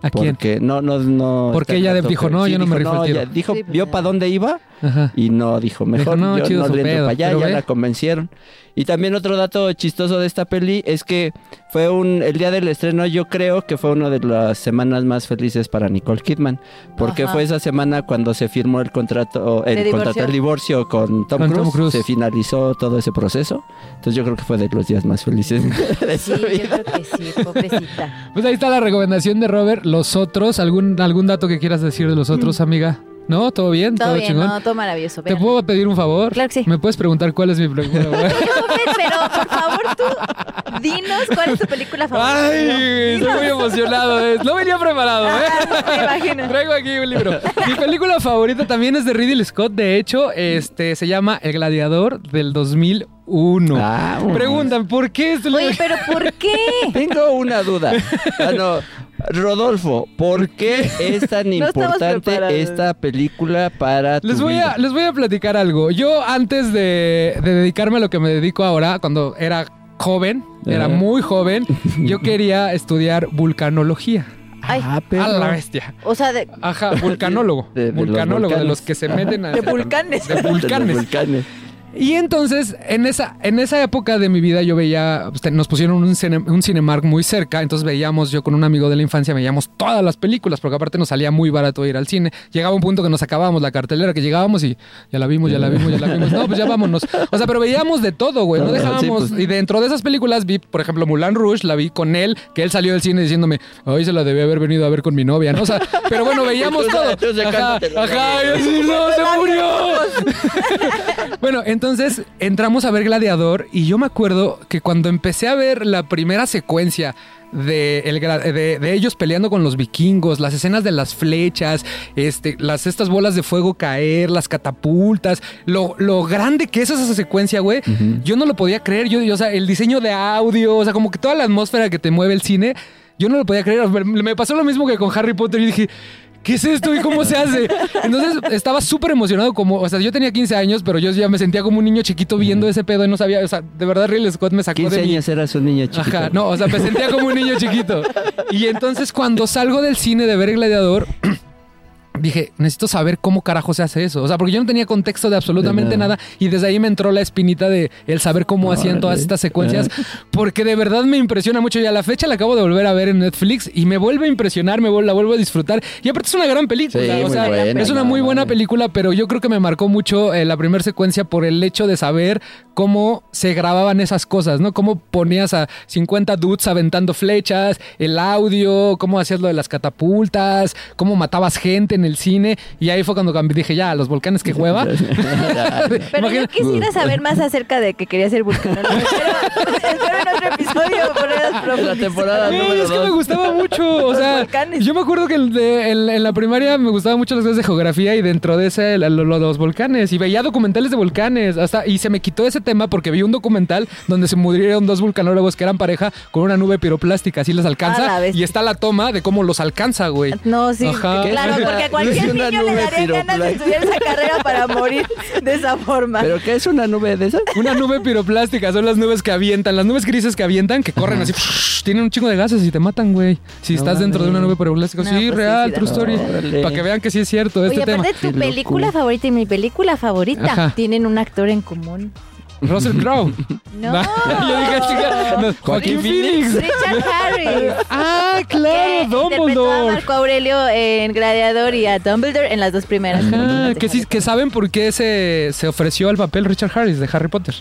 ¿A quién? Porque no, no, no. Porque ella dijo, no, yo no me retiro. ya dijo, Sí, pues vio para dónde iba Ajá. y no dijo, mejor no, yo chido no le entro para allá, ya ve. la convencieron. Y también otro dato chistoso de esta peli es que fue un, el día del estreno yo creo que fue una de las semanas más felices para Nicole Kidman, porque Ajá. fue esa semana cuando se firmó el contrato, ¿Se el contrato del divorcio con Tom, Con Cruise, Tom Cruise. se finalizó todo ese proceso. Entonces yo creo que fue de los días más felices de Sí, su yo vida. creo que sí, pobrecita. Pues ahí está la recomendación de Robert. Los otros, ¿algún, algún dato que quieras decir de los otros, amiga? ¿No? ¿Todo bien? Todo bien, chingón? no, todo maravilloso. ¿Te vean. puedo pedir un favor? Claro que sí. ¿Me puedes preguntar cuál es mi película? güey? Pero, por favor, tú, dinos cuál es tu película favorita. Ay, estoy muy emocionado. eh. No venía preparado, ¿eh? Ah, me imagino. Traigo aquí un libro. Mi película favorita también es de Ridley Scott. De hecho, este se llama El Gladiador del 2001. Ah, bueno. Preguntan, ¿por qué esto Oye, pero ¿por qué? Tengo una duda. Ah, no. Rodolfo, ¿por qué es tan No importante esta película para tu Les voy, vida? a, les voy a platicar algo. Yo antes de, de dedicarme a lo que me dedico ahora, cuando era joven, era muy joven, yo quería estudiar vulcanología. Ay, Ah, pero- A la bestia. o sea, de, Ajá, vulcanólogo. De- de los vulcanólogo, de los que se meten a... de volcanes. De De los volcanes. volcanes. Y entonces, en esa, en esa época de mi vida, yo veía, pues, nos pusieron un, cine- un Cinemark muy cerca, entonces veíamos, yo con un amigo de la infancia, veíamos todas las películas, porque aparte nos salía muy barato ir al cine. Llegaba un punto que nos acabábamos la cartelera, que llegábamos y ya la vimos, ya la vimos, ya la vimos. No, pues ya vámonos. O sea, pero veíamos de todo, güey, no sí, dejábamos. pues. Y dentro de esas películas vi, por ejemplo, Mulan Rouge, la vi con él, que él salió del cine diciéndome, hoy se la debía haber venido a ver con mi novia, ¿no? O sea, pero bueno, veíamos todo. Ajá, ajá, y así, no, se murió. Bueno, entonces entramos a ver Gladiador y yo me acuerdo que cuando empecé a ver la primera secuencia de, el de- de ellos peleando con los vikingos, las escenas de las flechas, este, las, estas bolas de fuego caer, las catapultas, lo, lo grande que es esa secuencia, güey, yo no lo podía creer. Yo, yo, o sea, el diseño de audio, o sea, como que toda la atmósfera que te mueve el cine, yo no lo podía creer. Me, me pasó lo mismo que con Harry Potter y dije, ¿qué es esto y cómo se hace? Entonces estaba súper emocionado como, o sea, yo tenía 15 años, pero yo ya me sentía como un niño chiquito viendo ese pedo y no sabía, o sea, de verdad Ridley Scott me sacó 15 de mi... años eras un niño chiquito. Ajá, no, o sea, me sentía como un niño chiquito. Y entonces cuando salgo del cine de ver Gladiador, dije, necesito saber cómo carajo se hace eso. O sea, porque yo no tenía contexto de absolutamente De nada. nada. Y desde ahí me entró la espinita de el saber cómo hacían todas estas secuencias. Porque de verdad me impresiona mucho. Y a la fecha la acabo de volver a ver en Netflix y me vuelve a impresionar, me vuelve, la vuelvo a disfrutar. Y aparte es una gran película. Sí, o sea, buena, es una no, muy buena película, pero yo creo que me marcó mucho eh, la primera secuencia por el hecho de saber cómo se grababan esas cosas, ¿no? Cómo ponías a 50 dudes aventando flechas, el audio, cómo hacías lo de las catapultas, cómo matabas gente en el cine. Y ahí fue cuando dije, ya, los volcanes que hueva. Pero yo quisiera saber más acerca de que quería ser vulcanólogo. Espero, espero en otro episodio La temporada número es que me gustaba mucho. O Los sea, volcanes. yo me acuerdo que el de- en, en la primaria me gustaban mucho las cosas de geografía y dentro de ese, lo- lo- los volcanes. Y veía documentales de volcanes. Hasta, y se me quitó ese tema porque vi un documental donde se murieron dos vulcanólogos que eran pareja con una nube piroplástica. Así les alcanza. Y está la toma de cómo los alcanza, güey. No, sí, Ajá. claro, ¿Qué es porque a cualquier es una niño le nube daría ganas de piroplástica? estudiar esa carrera para morir de esa forma. ¿Pero qué es una nube de esas? Una nube piroplástica, son las nubes que avientan, las nubes grises que avientan, que corren así, tienen un chingo de gases y te matan, güey. Si No estás dentro de una nube piroplástica. No, sí, pues sí, real, sí true story. Para que vean que sí es cierto este Oye, tema. aparte tu película favorita y mi película favorita Ajá. tienen un actor en común. Russell Crowe. No. Yo dije, chica, no, Joaquín Phoenix. Richard Harris. Ah, claro, interpretó a Dumbledore. Marco Aurelio en Gladiador y a Dumbledore en las dos primeras. Ajá, que, sí, que saben por qué se, se ofreció al papel Richard Harris de Harry Potter.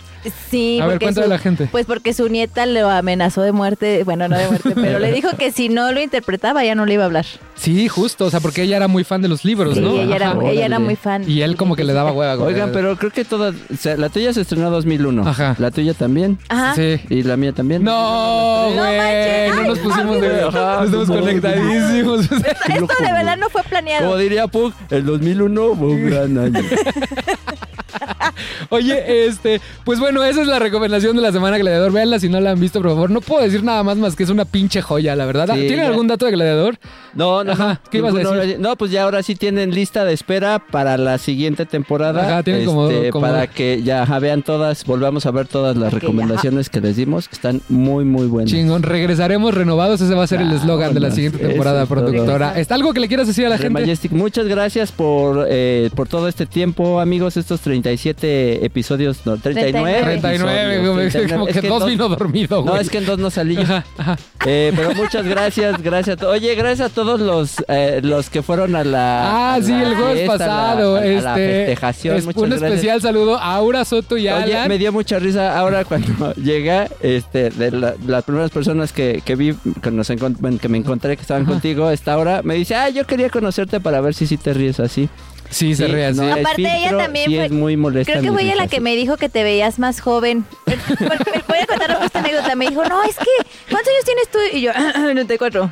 Sí, A ver, cuéntale su- a la gente. Pues porque su nieta lo amenazó de muerte, bueno, no de muerte, pero le dijo que si no lo interpretaba ya no le iba a hablar. Sí, justo, o sea, porque ella era muy fan de los libros, Sí, ¿no? ella, era, ella era muy fan. Y él como que le daba hueva. Oigan, pero creo que todas... o sea, la tuya se estrenó 2001. Ajá. La tuya también. Ajá. Sí. Y la mía también. No, No güey, manches, no nos pusimos de... Ajá, Estamos no, conectadísimos. Esto de verdad no fue planeado. Como diría Pug, el 2001 fue un gran año. Oye, este, pues bueno, esa es la recomendación de la semana Gladiador. Véanla si no la han visto, por favor. No puedo decir nada más más que es una pinche joya, la verdad. Sí, ¿Tienen ya. algún dato de Gladiador? No, no, Ajá, no. ¿qué ibas a decir? No, pues ya ahora sí tienen lista de espera para la siguiente temporada. Ajá, tienen como- Este, como- Para que ya ajá, vean todas, volvamos a ver todas las recomendaciones que les dimos, que están muy, muy buenas. Chingón, regresaremos renovados. Ese va a ser el eslogan de la siguiente temporada, es todo. productora. ¿Está algo que le quieras decir a la gente? Majestic, muchas gracias por, eh, por todo este tiempo, amigos. Estos 37 episodios, no, 39. 39, episodios, como, 39. como Es que que dos vino dormido, No, güey. es que en dos no salí. Ajá, ajá. Eh, pero muchas gracias, gracias. a Oye, gracias a todos los eh, los que fueron a la. Ah, a sí, la el jueves fiesta, a la- pasado. a la, este, festejación. es muchas un gracias. especial saludo a Aura Soto y a Oye, Alan. me dio mucha risa ahora cuando llegué, este, de la- las primeras personas que, que vi, que, nos que me encontré que estaban Ajá. contigo, esta hora, me dice, ah, yo quería conocerte para ver si sí te ríes así. Sí, se Sí, ríe no Aparte, ella también sí fue- es muy molesta. Creo que fue ella la que me dijo que te veías más joven. Porque me voy a contar esta anécdota. Me dijo, no, es que, ¿cuántos años tienes tú? Y yo, 94.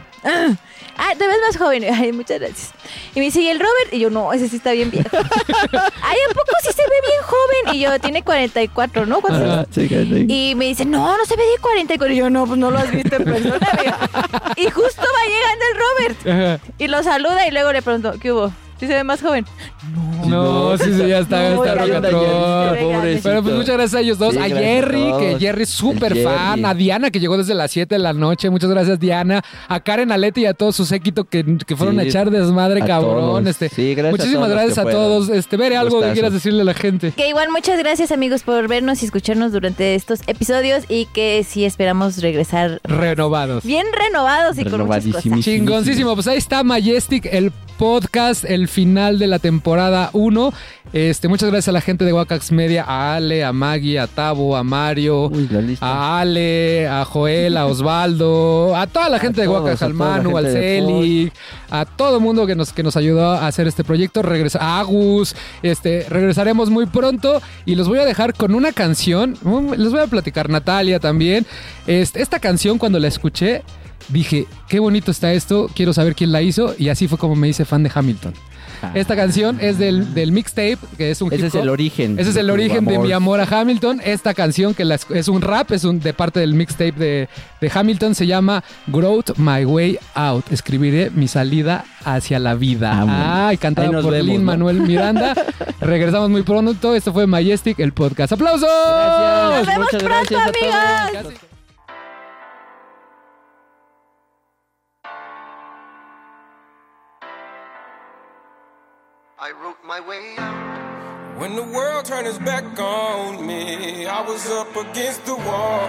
Ah, te ves más joven. Ay, muchas gracias. Y me dice, ¿y el Robert? Y yo, no, ese sí está bien viejo. Ay, ¿a poco sí se ve bien joven? Y yo, tiene 44, ¿no? ¿Cuántos años? Ah, sí, sí. Y me dice, no, no se ve de 44. Y yo, no, pues no lo has visto en persona. amigo". Y justo va llegando el Robert. Ajá. Y lo saluda y luego le pregunto, ¿qué hubo? Sí se ve más joven. No, sí, sí, ya está, No, está rocatrón. Pero pues muchas gracias a ellos dos. Sí, a Jerry, que. Jerry es súper fan. A Diana, que llegó desde las 7 de la noche. Muchas gracias, Diana. A Karen Alete y a todo su séquito que, que fueron a echar desmadre, a cabrón. todos. Este, Sí, gracias a muchísimas gracias a todos. Este, Bere, algo que quieras decirle a la gente. Que igual muchas gracias amigos por vernos y escucharnos durante estos episodios y que sí esperamos regresar Renovados. bien renovados y con muchas cosas. Chingoncísimo, pues ahí está Majestic, el podcast, el final de la temporada 1. Este, muchas gracias a la gente de Wakax Media, a Ale, a Maggie, a Tabo, a Mario, Uy, a Ale, a Joel, a Osvaldo, a toda la gente de todos, a al Manu, al gente de Celi, a todo el mundo que nos, que nos ayudó a hacer este proyecto. Regresa, a Agus, este, regresaremos muy pronto y los voy a dejar con una canción. Um, Les voy a platicar, Natalia también. Este, esta canción, cuando la escuché, dije, qué bonito está esto, quiero saber quién la hizo y así fue como me hice fan de Hamilton. Esta canción es del, del mixtape, que es un Ah. Ese hip es el origen. Ese es el origen de mi amor a Hamilton. Esta canción que la es- un rap, es un de parte del mixtape de, de Hamilton, se llama Growth My Way Out. Escribiré mi salida hacia la vida. Ah, bueno. Ah, y cantada Ahí nos por vemos, Lin ¿no? Manuel Miranda. Regresamos muy pronto. Esto fue Majestic, el podcast. ¡Aplausos! Gracias, Nos vemos muchas pronto, gracias a todos. amigos. My way out. When the world turned its back on me, I was up against the wall.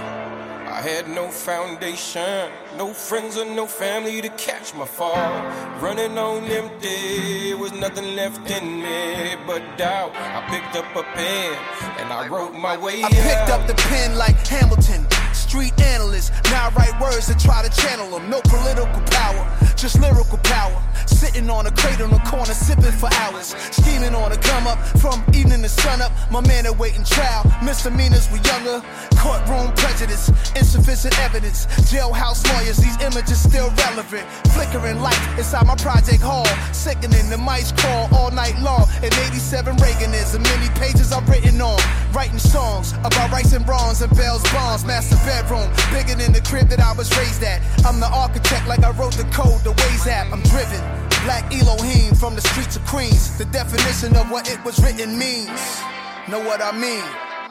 I had no foundation, no friends or no family to catch my fall. Running on empty, was nothing left in me but doubt. I picked up a pen and I wrote my way I out. picked up the pen like Hamilton, street analyst. Now I write words to try to channel them. No political power, just lyrical power. Sitting on a crate on the corner, sipping for hours. Scheming on a come up from evening to sun up. My man awaiting trial. Misdemeanors were younger. Courtroom prejudice, insufficient evidence. Jailhouse lawyers, these images still relevant. Flickering light inside my project hall. Sickening the mice crawl all night long. In 87 Reagan is the many pages I've written on. Writing songs about rights and wrongs and Bell's bonds. Master bedroom, bigger than the crib that I was raised at. I'm the architect like I wrote the code, the ways app. I'm driven. Black Elohim from the streets of Queens. The definition of what it was written means. Know what I mean?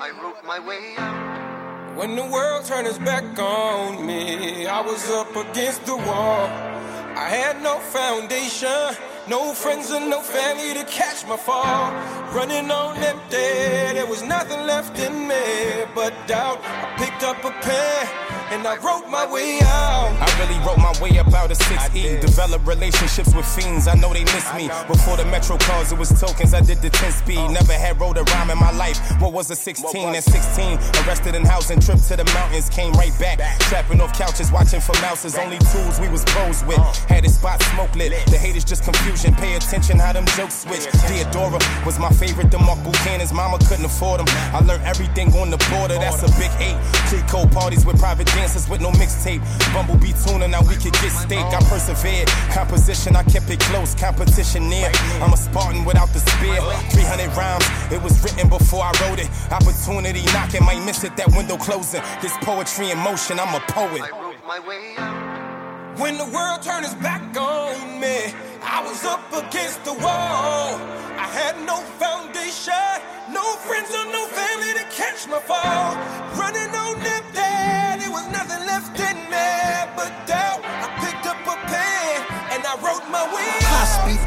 I wrote my way out. When the world turned its back on me, I was up against the wall. I had no foundation, no friends and no family to catch my fall. Running on empty, there was nothing left in me but doubt. I picked up a pen and I wrote my way out. I really wrote my way up out of 6E. Developed relationships with fiends, I know they miss me. Before the Metro cars, it was tokens, I did the 10 speed. Oh. Never had wrote a rhyme in my life. What was a 16 and 16? Arrested in housing, trip to the mountains, came right back. Trapping off couches, watching for mouses. Only tools we was pros with. Uh. Had his spot smoke lit. The haters just confusion. Pay attention how them jokes switch. Theodora was my favorite. The Mark Buchanan's mama couldn't afford them. I learned everything on the border. That's a big eight. Parties with private dancers with no mixtape. Bumblebee tuna, now we could get steak. I persevered. Composition, I kept it close. Competition near. I'm a Spartan without the spear. 300 rhymes, it was written before I wrote it. Opportunity knocking, might miss it. That window closing. This poetry in motion, I'm a poet. I wrote my way out. When the world turned its back on me, I was up against the wall. I had no foundation, no friends or no family to catch my fall. Running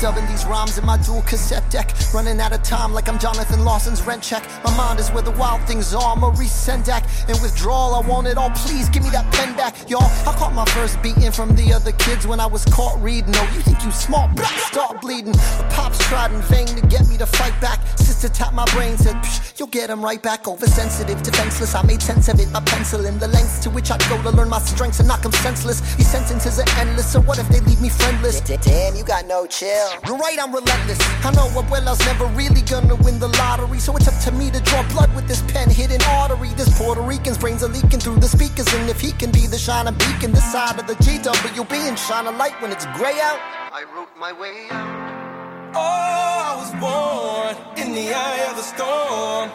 dubbing these rhymes in my dual cassette deck. Running out of time like I'm Jonathan Lawson's rent check. My mind is where the wild things are. Maurice Sendak. In withdrawal, I want it all. Please give me that pen back, y'all. I caught my first beating from the other kids when I was caught reading. Oh, you think you smart? Blah, Start bleeding. The pops tried in vain to get me to fight back. Sister tapped my brain, said, Psh, you'll get him right back. Oversensitive, defenseless. I made sense of it. My pencil in the lengths to which I'd go to learn my strengths and knock 'em senseless. These sentences are endless, so what if they leave me friendless? Damn, you got no chill. You're right, I'm relentless. I know Abuela's never really gonna win the lottery, so it's up to me to draw blood with this pen hidden artery. This Puerto Rican's brains are leaking through the speakers, and if he can be the shining beacon this side of the GWB and shine a light when it's gray out. I wrote my way out. Oh, I was born in the eye of the storm.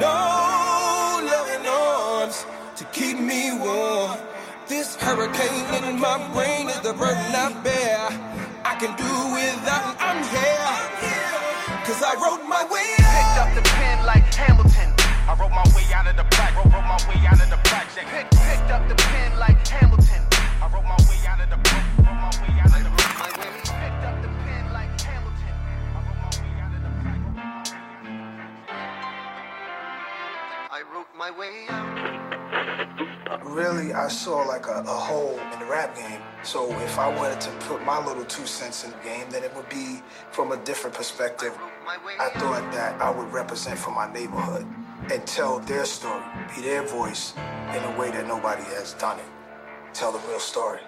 No loving arms to keep me warm. This hurricane in my brain is the burden I bear. Can do without, I'm here. I wrote my way out. Picked up the pen like Hamilton. I wrote my way out of the black, wrote, wrote my way out of the project. Pick, picked up the pen like Hamilton. I wrote my way out of the wrote, wrote my way out of the Picked up the pen like Hamilton. I wrote my way out. Uh, really, I saw like a, a hole in the rap game. So if I wanted to put my little two cents in the game, then it would be from a different perspective. I thought that I would represent for my neighborhood and tell their story, be their voice in a way that nobody has done it. Tell the real story.